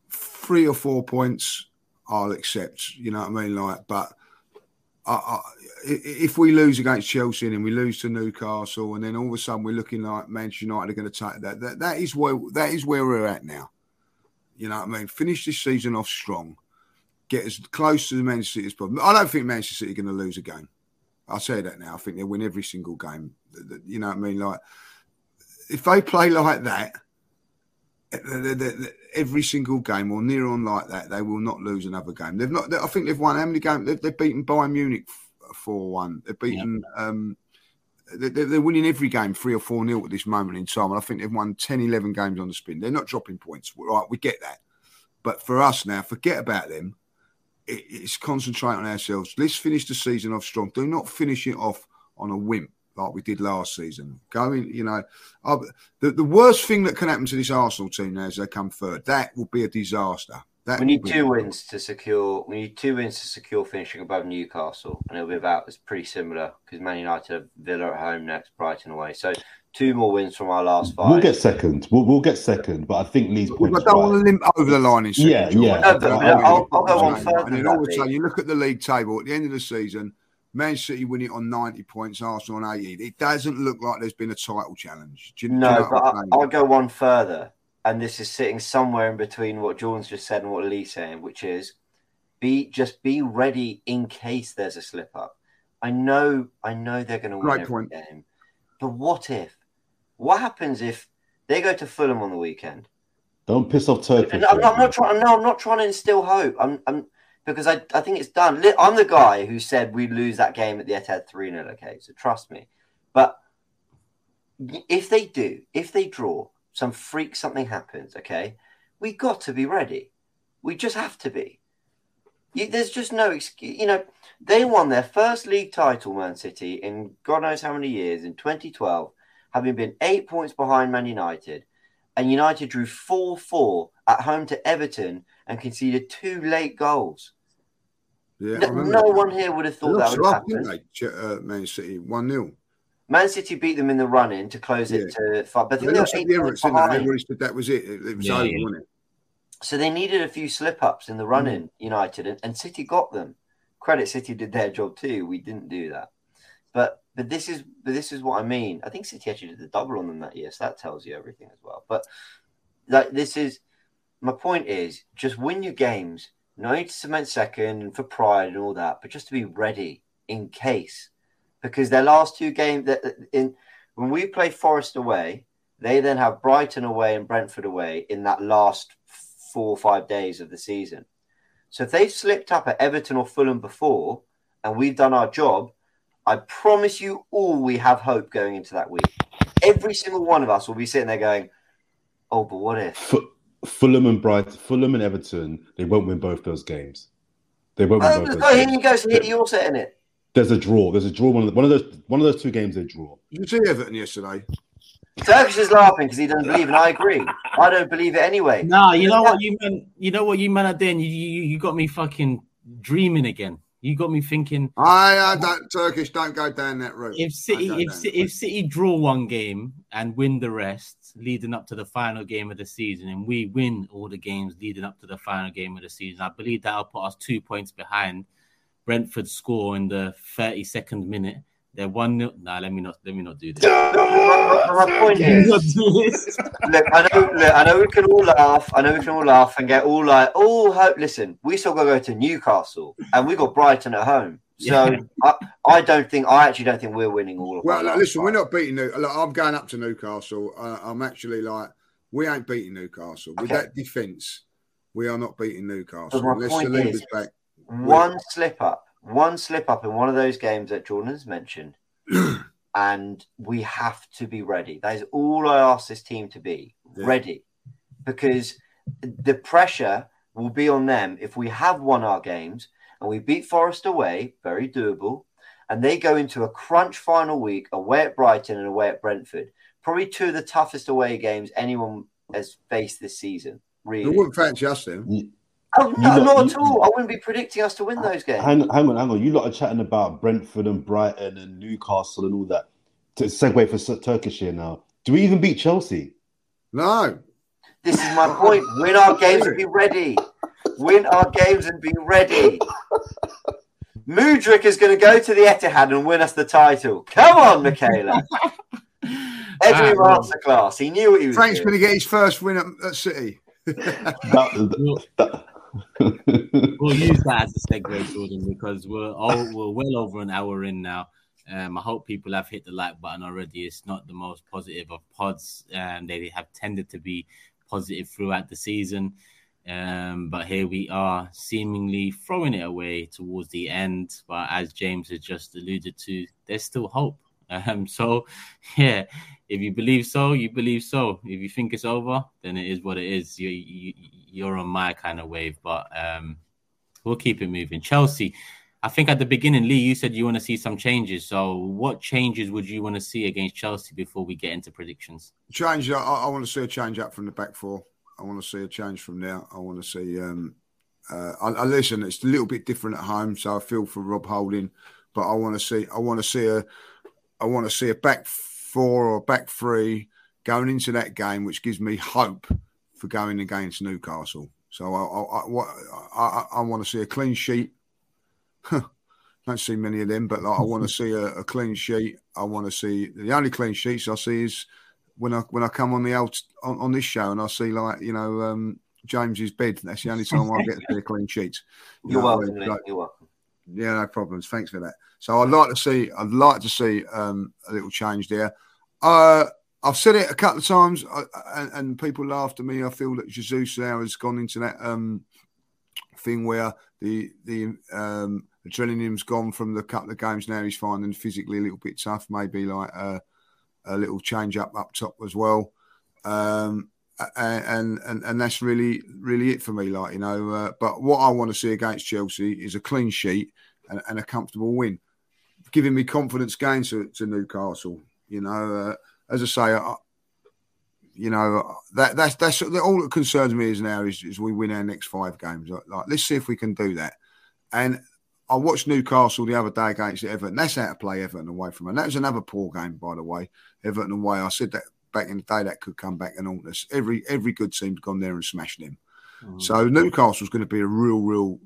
Three or four points, I'll accept. You know what I mean? Like, but I, I, if we lose against Chelsea and we lose to Newcastle, and then all of a sudden we're looking like Manchester United are going to take that, that, that is where that is where we're at now. You know what I mean? Finish this season off strong, get as close to the Manchester City as possible. I don't think Manchester City are going to lose a game. I'll say that now. I think they'll win every single game. You know what I mean? Like if they play like that, every single game or near on like that, they will not lose another game. They've not. I think they've won how many games? They've, they've beaten Bayern Munich four one. They've beaten. Um, they're, they're, winning every game three or four nil at this moment in time, and I think they've won 10, 11 games on the spin. They're not dropping points, right? We get that, but for us now, forget about them. It, it's concentrate on ourselves. Let's finish the season off strong. Do not finish it off on a wimp like we did last season. Going, you know, uh, the, the worst thing that can happen to this Arsenal team now is they come third. That will be a disaster. That we need two wins to secure. We need two wins to secure finishing above Newcastle, and it'll be about it's pretty similar because Man United have Villa at home next, Brighton away. So two more wins from our last five. We'll get second. We'll, we'll get second, but I think Leeds. I don't right. want to limp over the line in Yeah, yeah. No, but, I'll, I'll, go on further. And then all of a sudden, you look at the league table at the end of the season. Man City win it on 90 points, Arsenal on 80. It doesn't look like there's been a title challenge. You, no, but I, will go one further. And this is sitting somewhere in between what Jordan's just said and what Lee's saying, which is Be just be ready in case there's a slip up. I know, I know they're going to win Great every point. game, but what if? What happens if they go to Fulham on the weekend? Don't piss off Turkish. And I'm, I'm not trying. No, I'm not trying to instill hope. I'm, I'm because I, I think it's done. I'm the guy who said we lose that game at the Etihad three 0 Okay, so trust me. But if they do, if they draw, some freak something happens. Okay, we got to be ready. We just have to be. You, there's just no excuse. You know, they won their first league title, Man City, in God knows how many years, in 2012, having been eight points behind Man United. And United drew 4 4 at home to Everton and conceded two late goals. Yeah, No, no one here would have thought that would happen. didn't they? Uh, Man City one 0 Man City beat them in the run in to close it to five. But They they lost at the Emirates, didn't they? behind. Everybody said that was it. It, it was Yeah, over, yeah. wasn't it? So they needed a few slip ups in the run in, United, and, and City got them. Credit City did their job too. We didn't do that. But but this is but this is what I mean. I think City actually did the double on them that year, so that tells you everything as well. But like this is my point is just win your games. No need to cement second and for pride and all that, but just to be ready in case. Because their last two games that in when we play Forest away, they then have Brighton away and Brentford away in that last four or five days of the season. So if they've slipped up at Everton or Fulham before and we've done our job, I promise you all we have hope going into that week. Every single one of us will be sitting there going, Oh, but what if? Fu- Fulham and Brighton, Fulham and Everton, they won't win both those games. They won't win Oh, both those oh, here games. you go. So here you're setting it. There's a draw. There's a draw. One of, the, one of those one of those two games they draw. Did you see Everton yesterday? Turkish is laughing because he doesn't believe, and I agree. I don't believe it anyway. Nah, you know what you meant. You know what you meant at then. You, you you got me fucking dreaming again. You got me thinking. I, I don't Turkish. Don't go down that route. If City, if down if City draw one game and win the rest, leading up to the final game of the season, and we win all the games leading up to the final game of the season, I believe that'll put us two points behind. Brentford score in the thirty second minute. They're one nil. Nah, let me not. Let me not do this. My, my- my point is, not do this. look, I know, look, I know we can all laugh. I know we can all laugh and get all like, oh, hope. Listen, we still got to go to Newcastle, and we got Brighton at home. So Yeah. I, I don't think, I actually don't think we're winning all of. Well, like, listen, we're not beating. New- Look, I'm going up to Newcastle. Uh, I'm actually like, we ain't beating Newcastle with Okay. that defence. We are not beating Newcastle. My Unless point Saliba's is- back. one slip up, one slip up in one of those games that Jordan has mentioned, and we have to be ready. That is all I ask this team to be Yeah. ready, because the pressure will be on them if we have won our games and we beat Forest away, very doable, and they go into a crunch final week away at Brighton and away at Brentford, probably two of the toughest away games anyone has faced this season. Really. Really. wouldn't fancy us then. Oh, no, lot- not at you- all. I wouldn't be predicting us to win those games. Hang, hang on, hang on. You lot are chatting about Brentford and Brighton and Newcastle and all that. To segue for Turkish here now. Do we even beat Chelsea? No. This is my point. Win our games and be ready. Win our games and be ready. Mudryk is going to go to the Etihad and win us the title. Come on, Michaela. Every Ah, masterclass. He knew what he was Frank's going to get his first win at, at City. That- that- we'll use that as a segue, Jordan, because we're all, we're well over an hour in now. Um, I hope people have hit the like button already. It's not the most positive of pods, and they have tended to be positive throughout the season. Um, but here we are, seemingly throwing it away towards the end. But as James has just alluded to, there's still hope. Um, so yeah, if you believe so, you believe so. If you think it's over, then it is what it is. You, you you're on my kind of wave, but um, we'll keep it moving. Chelsea, I think at the beginning, Lee, you said you want to see some changes. So what changes would you want to see against Chelsea before we get into predictions? Change. I, I want to see a change up from the back four. I want to see a change from there. I want to see. Um, uh, I, I listen. It's a little bit different at home, so I feel for Rob Holding, but I want to see. I want to see a. I want to see a back four or back three going into that game, which gives me hope for going against Newcastle. So I, I, I, I, want to see a clean sheet. Don't see many of them, but like, I want to see a, a clean sheet. I want to see the only clean sheets I see is when I when I come on the old on, on this show and I see like you know um, James's bed. That's the only time I get to see a clean sheet. You You're welcome. Like, You're welcome. Yeah, no problems. Thanks for that. So I'd like to see. I'd like to see um, a little change there. Uh, I've said it a couple of times, uh, and, and, people laughed at me. I feel that Jesus now has gone into that um, thing where the the um, adrenaline's gone from the couple of games. Now he's finding physically a little bit tough. Maybe like a, a little change up up top as well. Um, and, and and that's really really it for me. Like you know, uh, but what I want to see against Chelsea is a clean sheet and, and a comfortable win, giving me confidence going to, to Newcastle. You know, uh, as I say, I, you know that that's that's all that concerns me is now is, is we win our next five games. Like, like, let's see if we can do that. And I watched Newcastle the other day against Everton. That's how to play Everton away from, and that was another poor game, by the way. Everton away. I said that back in the day that could come back and haunt us. Every every good team's gone there and smashed them. Mm. So Newcastle's going to be a real, real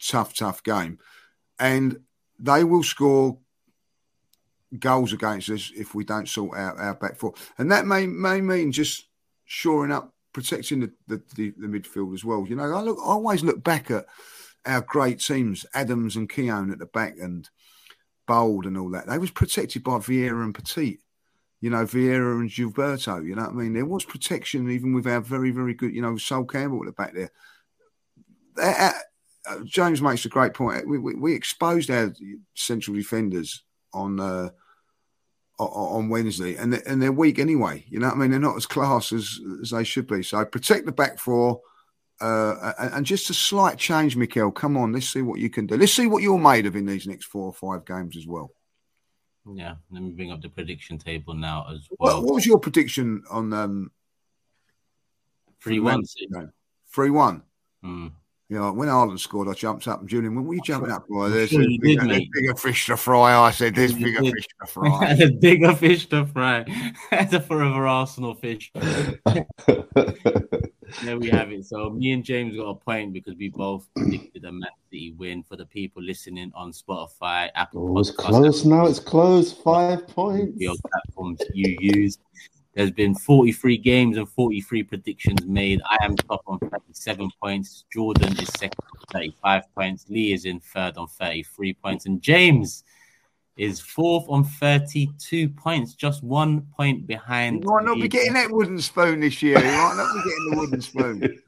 tough, tough game, and they will score goals against us if we don't sort out our back four. And that may may mean just shoring up, protecting the, the, the, the midfield as well. You know, I look I always look back at our great teams, Adams and Keown at the back and Bould and all that. They was protected by Vieira and Petit. You know, Vieira and Gilberto. You know what I mean? There was protection even with our very, very good, you know, Sol Campbell at the back there. Uh, uh, James makes a great point. We, we, we exposed our central defenders on uh, on Wednesday, and they're, and they're weak anyway. You know what I mean? They're not as class as, as they should be. So protect the back four, uh, and just a slight change, Mikel. Come on, let's see what you can do. Let's see what you're made of in these next four or five games as well. Yeah, let me bring up the prediction table now as well. What, what was your prediction on um, three one? Three one. Hmm. You know, when Haaland scored, I jumped up and Julian, when were you jumping up, boy? There's, sure a, bigger, there's bigger fish to fry. I said, there's bigger did. fish to fry. there's bigger fish to fry. That's a forever Arsenal fish. there we have it. So me and James got a point because we both predicted a Man City win for the people listening on Spotify, Apple. Oh, it's close now. It's close. Five points. Your platforms you use. There's been 43 games and 43 predictions made. I am top on 37 points. Jordan is second on 35 points. Lee is in third on 33 points. And James is fourth on 32 points, just one point behind. You might not be getting that wooden spoon this year. You might not be getting the wooden spoon.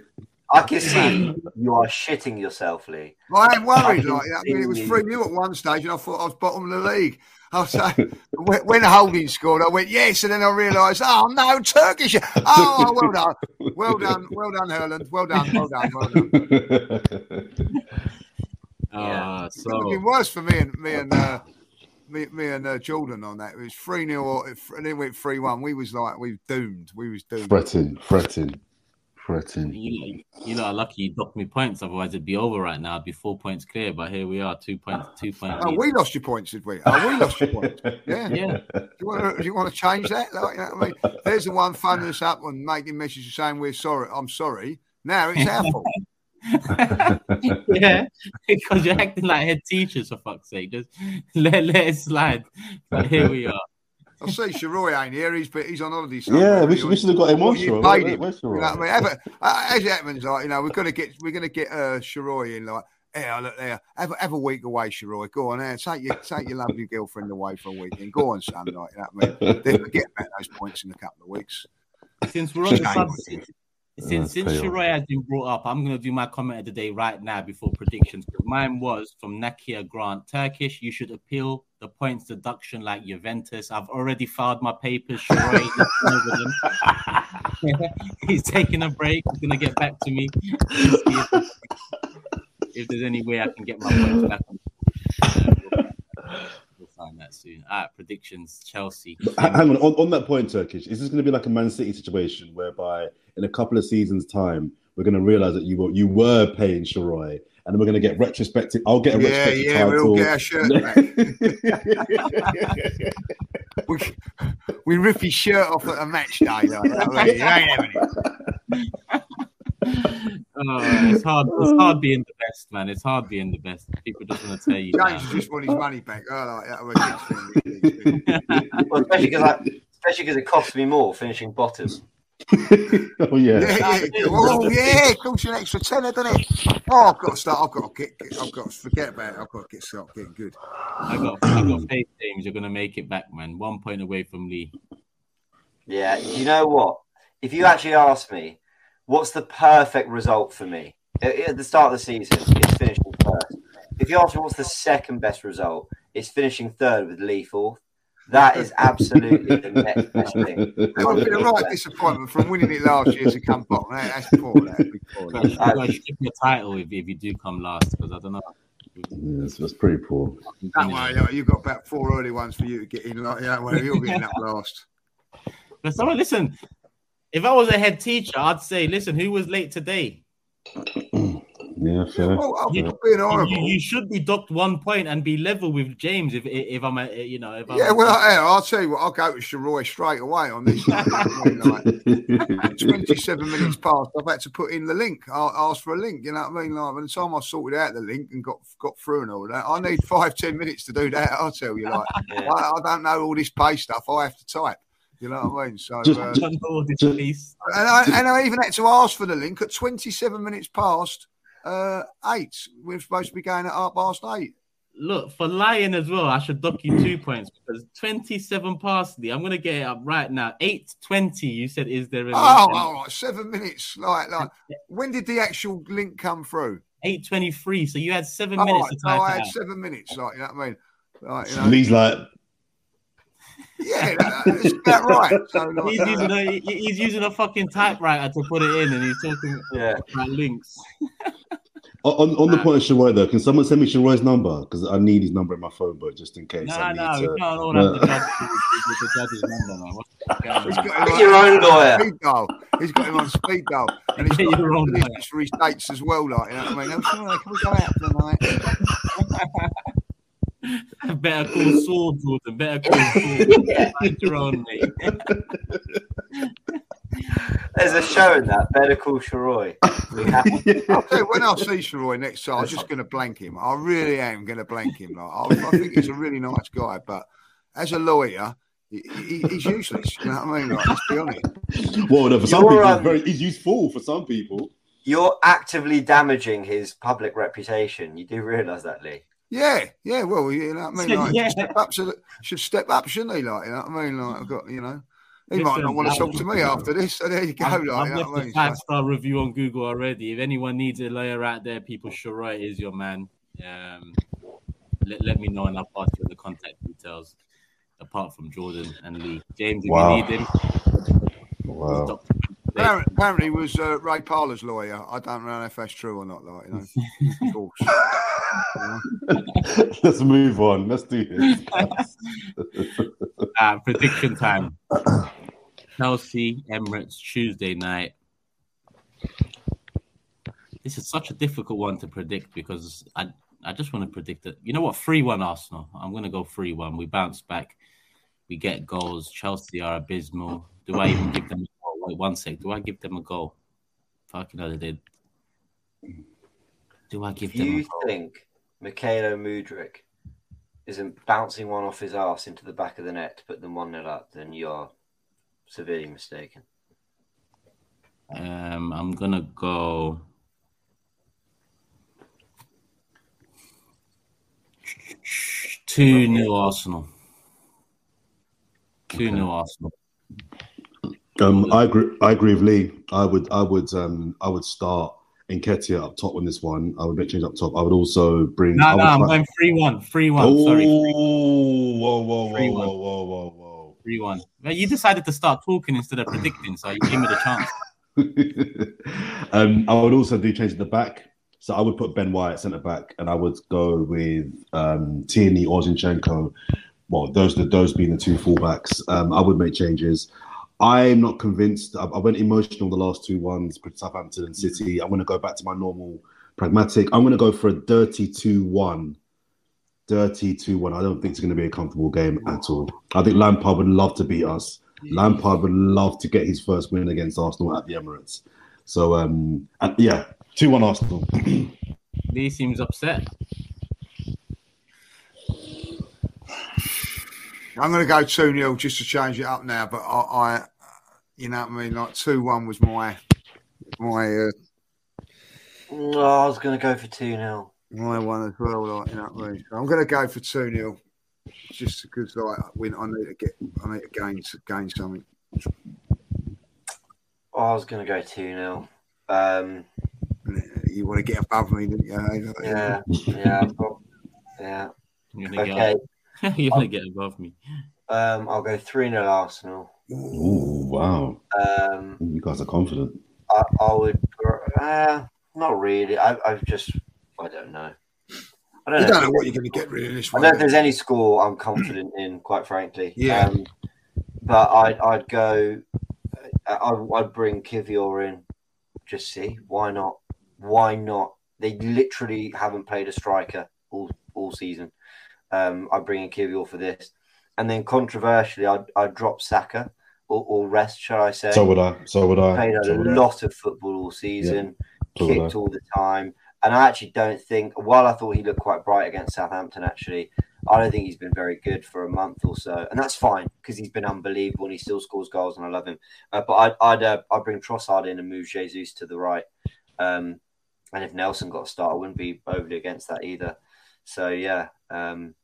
I can see you are shitting yourself, Lee. I ain't worried. Like, I mean, it was 3 0 at one stage, and I thought I was bottom of the league. I was like, when Holding scored, I went, yes. And then I realised, oh, no, Turkish. Oh, well done. Well done. Well done, Haaland. Well done. Well done. Well done. Uh, so... It would have been worse for me and me and uh, me, me and uh, Jordan on that. It was 3 0 and then went 3 1. We was like, we doomed. We was doomed. Fretting, fretting. Fretting. You, you know, lucky you docked me points, otherwise it'd be over right now. It'd be four points clear, but here we are, two points, two points. Oh, we lost your points, did we? Oh, we lost your points. Yeah, yeah. Do you want to, do you want to change that? Like, you know what I mean, there's the one phoning us up and making messages saying we're sorry. I'm sorry. Now it's our fault. yeah, because you're acting like head teachers for fuck's sake. Just let, let it slide. But here we are. I see Sharoy ain't here. He's he's on holiday. Yeah, we should, we should have got him on. You paid him. You know I mean? Ever, uh, as it happens, like you know, we're gonna get we're gonna get uh, Sharoy in. Like, yeah, look there. Have, have a week away, Sharoy. Go on, there. Take your take your lovely girlfriend away for a weekend. Go on, son. Like, you know what I mean? They forget about those points in a couple of weeks. Since we're on the subject, since since Sharoy has been brought up, I'm gonna do my comment of the day right now before predictions. Mine was from Nakia Grant. Turkish, you should appeal the points deduction like Juventus. I've already filed my papers. Sharoy, he's taking a break. He's gonna get back to me. if, if there's any way I can get my points back on find that soon. All right, predictions: Chelsea. Hang on, on, on that point, Turkish. Is this going to be like a Man City situation whereby in a couple of seasons' time we're going to realize that you were you were paying Sharoy, and we're going to get retrospective. I'll get a yeah, retrospective yeah, title. we'll get our shirt we, we rip his shirt off at a match day. Like that, ain't having oh, it's hard. It's hard being the best, man. It's hard being the best. People just want to tell you. James just want his money back. Oh, like, well, especially because especially because it costs me more finishing bottom. oh yeah. Yeah, yeah. Oh, yeah, it costs you an extra tenner, doesn't it? Oh, I've got to start. I've got to get. I've got to forget about it. I've got to get start getting good. I got, I got faith, James. You're gonna make it back, man. One point away from Lee. Yeah, you know what? If you actually ask me, what's the perfect result for me at, at the start of the season? It's finishing first. If you ask me what's the second best result, it's finishing third with Lee fourth. That is absolutely the next best thing. That would be a right disappointment from winning it last year to come bottom. That- That's poor. Eh? That'd be poor. You gotta strip title if, if you do come last, because I don't know. Yeah, it's, it's pretty poor. Don't worry, you know, you've got about four early ones for you to get in. Like, you know, well, you'll be in up last. But someone listen. If I was a head teacher, I'd say, listen, who was late today? Yeah, fair. Well, I'm You- You, you should be docked one point and be level with James. If if I'm, a, you know, if I'm, Yeah, well, I, I'll tell you what. I'll go to Sharoy straight away on this. one. I mean, like, 27 minutes past, I've had to put in the link. I'll ask for a link. You know what I mean? Like, by the time I sorted out the link and got got through and all that, I need five ten minutes to do that. I'll tell you, like, Yeah. I, I don't know all this pay stuff. I have to type. You know what I mean? So, Just- uh, I this Just- and, I, and I even had to ask for the link at 27 minutes past uh, eight. We're supposed to be going at half past eight. Look for lying as well. I should dock you two points because twenty-seven past the. I'm gonna get it up right now. Eight twenty. You said is there a link? Oh, all right, seven minutes. Like, like, when did the actual link come through? Eight twenty-three. So you had seven Oh, minutes right, to so type I had out. seven minutes. Like, you know what I mean? Like, you know, Lee's like, yeah, that- that's about right. So, like, He's using a he's using a fucking typewriter to put it in, and he's talking Yeah. about links. on, on the point of Sharoy though, can someone send me Sharoy's number? Because I need his number in my phone book just in case. No, I no, need we to- can't all no. have the judge, the, the judge's number, man. What's the fuck going he's got him your own lawyer. Speed dial. He's got him on speed dial, and he's Get got your own releases lawyer. for his dates as well. Like, you know what I mean? I'm can we go out tonight? Better call Saul, Jordan. Better call Saul. Find your own, mate. There's a show in that. Better call Sharoy. We have I'll tell you, when I see Sharoy next time, I'm just going to blank him. I really am going to blank him. Like, I, I think he's a really nice guy, but as a lawyer, he, he, he's useless. You know what I mean? Like, let's be honest. Well, no, for some You're, people, um, it's very, he's useful for some people. You're actively damaging his public reputation. You do realise that, Lee. Yeah, yeah. Well, you know what I mean? Like, Yeah. step up, should, should step up, shouldn't he? Like, you know what I mean? Like, I've got, you know, he might not want to talk to me I've- after this. So there you go. I've, like, I've you know left what I a mean? five So- star review on Google already. If anyone needs a lawyer out there, people, Sharoy is your man. Um, let, let me know and I'll pass you the contact details. Apart from Jordan and Lee, James, if Wow. you need him, Wow. Dr. Apparently, apparently he was uh, Ray Parlour's lawyer. I don't know if that's true or not. Like, you know, of course. Let's move on. Let's do this. Uh, prediction time. Chelsea, Emirates, Tuesday night. This is such a difficult one to predict because I I just want to predict it. You know what? 3 1 Arsenal. I'm going to go 3 1. We bounce back. We get goals. Chelsea are abysmal. Do I even give them a goal? Wait one sec. Do I give them a goal? Fucking hell, they did. Do I give If them a you think Mykhailo Mudryk isn't bouncing one off his ass into the back of the net to put them 1 0 up, then you're severely mistaken. Um, I'm gonna go. Two new Arsenal. Two new Arsenal. Um, I agree. I agree with Lee. I would. I would. Um, I would start Nketiah up top on this one. I would make change up top. I would also bring. No, no, I'm going three one. Three one. Oh, Sorry, whoa, whoa, whoa, Three whoa, whoa, whoa, whoa. three one. You decided to start talking instead of predicting, so you gave me the chance. um, I would also do change at the back. So I would put Ben White at centre back, and I would go with um, Tierney or Zinchenko. Well, those those being the two fullbacks. Um, I would make changes. I'm not convinced. I, I went emotional the last two ones, Southampton and City. Mm-hmm. I'm going to go back to my normal pragmatic. I'm going to go for a dirty 2-1. Dirty 2-1. I don't think it's going to be a comfortable game mm-hmm. at all. I think Lampard would love to beat us. Mm-hmm. Lampard would love to get his first win against Arsenal at the Emirates. So, um, and yeah, 2 1 Arsenal. Lee seems upset. I'm going to go 2 0 just to change it up now. But I, I You know what I mean? Like two one was my my uh, Oh, I was going to go for 2 0. my one as well. Like you know what I mean? So I'm going to go for two 0 just because like when I need to get I need to gain gain something. Oh, I was going to go 2 0. Um, You want to get above me, don't you? yeah, yeah, I've yeah. You're Okay, get, you're gonna get above me. um, I'll go 3 0 Arsenal. Ooh, wow. Um, You guys are confident. I, I would, uh, not really. I, I've just, I don't know. I don't You know. don't know what you're going to get rid of this I one. don't know if there's any score I'm confident in, quite frankly. Yeah. Um, but I'd, I'd go, I, I'd bring Kiwior in. Just see. Why not? Why not? They literally haven't played a striker all, all season. Um, I'd bring in Kiwior for this. And then controversially, I'd, I'd drop Saka or, or rest, shall I say. So would I. So would I. Played So a would I. lot of football all season, So kicked all the time. And I actually don't think, while I thought he looked quite bright against Southampton, actually, I don't think he's been very good for a month or so. And that's fine because he's been unbelievable and he still scores goals and I love him. Uh, but I'd, I'd, uh, I'd bring Trossard in and move Jesus to the right. Um, and if Nelson got a start, I wouldn't be overly against that either. So, yeah, um,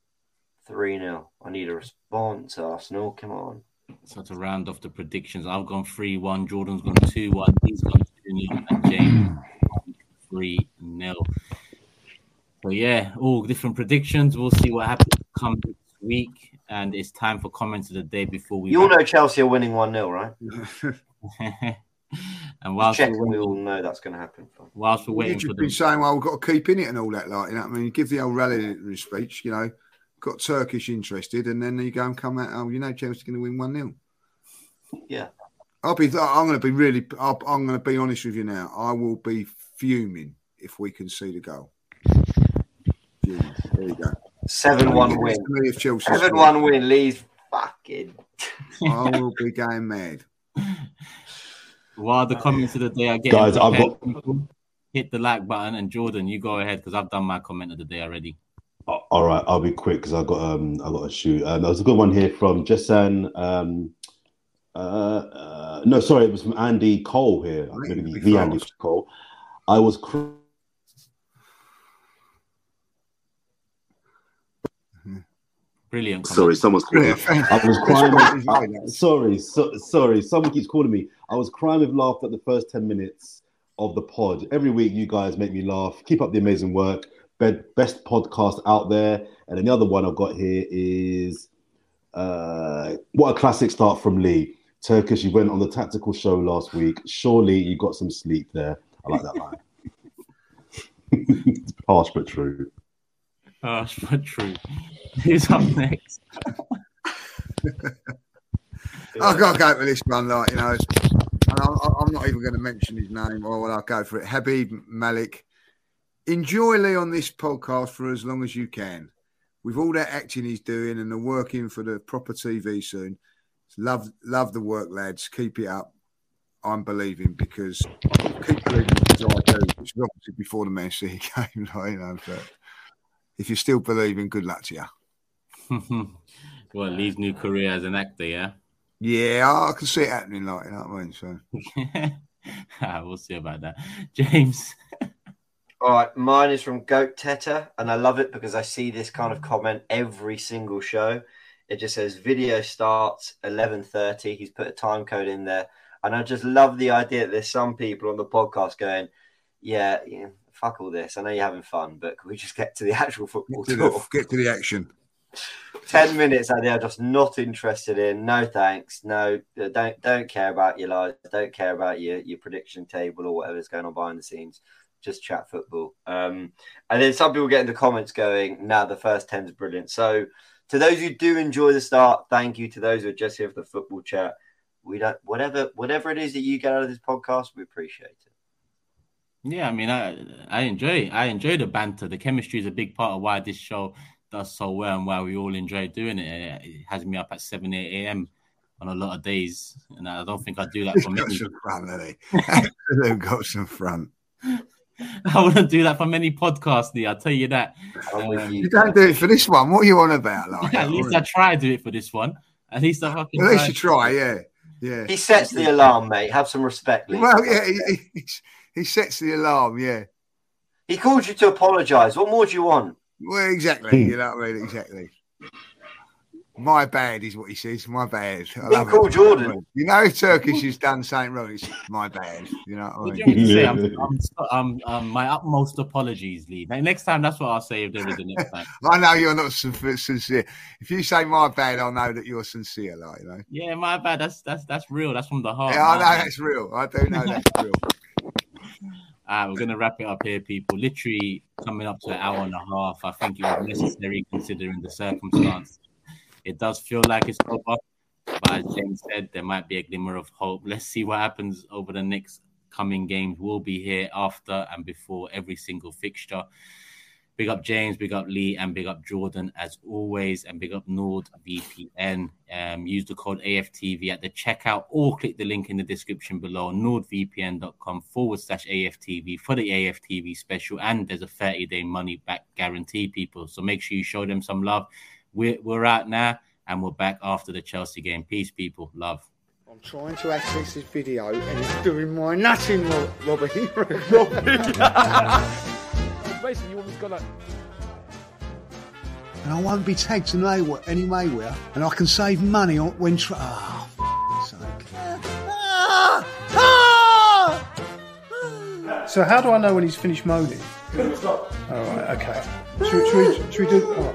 3 0. I need a response, Arsenal. Come on. So to round off the predictions, I've gone three one. Jordan's gone two one. He's gone two 0 and James three 0 So yeah, all different predictions. We'll see what happens come this week, and it's time for comments of the day before we. You all know Chelsea are winning 1 0, right? and whilst Check, we're, all know that's going to happen. whilst we're waiting You've just been the saying, well, we've got to keep in it and all that, like, you know what I mean? Give the old rallying speech, you know, got Turkish interested, and then you go and come out, oh, you know, Chelsea's going to win 1 0. Yeah. I'll be, I'm going to be really, I'll, I'm going to be honest with you now. I will be fuming if we can see the goal. Fuming. There you go. 7 1 win. To me, 7 score, 1 win. Lee's fucking. I will be going mad. while the comments of the day are getting Guys, I've prepared, got- hit the like button and Jordan, you go ahead because I've done my comment of the day already. A- All right, I'll be quick because I got um I got a shoot. Um, there was a good one here from Jessan. Um, uh, uh, no, sorry, it was from Andy Cole here. Right, Maybe the, big the Andy fast. Cole. I was. Cr- Brilliant. comment. sorry, someone's calling. Yeah, me. thank I was crying. Sorry, uh, sorry, so, sorry. Someone keeps calling me. I was crying with laughter at the first ten minutes of the pod. Every week, you guys make me laugh. Keep up the amazing work. Be- Best podcast out there. And then the other one I've got here is uh, what a classic start from Lee. Turkish, you went on the tactical show last week. Surely you got some sleep there. I like that line. it's harsh but true. Harsh but true. Who's up next? I've got to go for this one, like you know. it's- And I'm, I'm not even going to mention his name, or I'll go for it. Habib Malik. Enjoy Lee on this podcast for as long as you can. With all that acting he's doing and the working for the proper TV soon, love love the work, lads. Keep it up. I'm believing because I keep believing because I do. Which is obviously before the Man City game, like, you know. But if you're still believing, good luck to you. well, Lee's new career as an actor, yeah? Yeah, I can see it happening, like you know what I mean. So. Ah, we'll see about that. James. All right, mine is from Goat Teta, and I love it because I see this kind of comment every single show. It just says video starts eleven thirty. He's put a time code in there, and I just love the idea that there's some people on the podcast going, "Yeah, yeah fuck all this. I know you're having fun, but can we just get to the actual football Get to, talk?" the, get to the action. 10 minutes and they're just not interested in no thanks no uh, don't don't care about your lives don't care about your your prediction table or whatever's going on behind the scenes just chat football um and then some people get in the comments going now the first 10 is brilliant so to those who do enjoy the start thank you to those who are just here for the football chat we don't whatever whatever it is that you get out of this podcast we appreciate it Yeah, I mean, I I enjoy I enjoy the banter. The chemistry is a big part of why this show does so well and why we all enjoy doing it. It has me up at seven eight a.m. on a lot of days, and I don't think I do that He's for got many. some front, hasn't he? They've got some front. I wouldn't do that for many podcasts, Lee. I'll tell you that. Um, you. You don't do it for this one. What are you on about? Like, at least I try to do it for this one. At least I fucking at least try. you try, yeah. Yeah. He sets the alarm, mate. Have some respect, Lee. Well, yeah, he, he, he sets the alarm. Yeah. He called you to apologise. What more do you want? Well, exactly. You know what I mean? Exactly. My bad is what he says. My bad. I love call it. Jordan. You know, if Turkish has done something wrong, it's my bad. You know what I What do mean? you want me to say? I'm, I'm, so- um, my utmost apologies, Lee. Next time, that's what I'll say if there is a next time. I know you're not sin- sincere. If you say my bad, I'll know that you're sincere. Like you know. Yeah, my bad. That's that's that's real. That's from the heart. Yeah, I know bad. that's real. I do know that's real. Uh, we're gonna wrap it up here, people. Literally coming up to an hour and a half. I think it was necessary considering the circumstance. It does feel like it's over, but as James said, there might be a glimmer of hope. Let's see what happens over the next coming games. We'll be here after and before every single fixture. Big up James, big up Lee, and big up Jordan as always, and big up NordVPN. Um, use the code AFTV at the checkout or click the link in the description below, nordvpn.com forward slash AFTV for the AFTV special. And there's a 30 day money back guarantee, people. So make sure you show them some love. We're, we're out now, and we're back after the Chelsea game. Peace, people. Love. I'm trying to access this video and it's doing my nothing, Ro- Robbie. Robbie. Basically, you want got to like. and I won't be tagged in anywhere, anywhere and I can save money on when. Tra- ah, oh, f- sake. Ah! Ah! So how do I know when he's finished moaning? All right, okay. Should, we- should, we, should we do? Oh.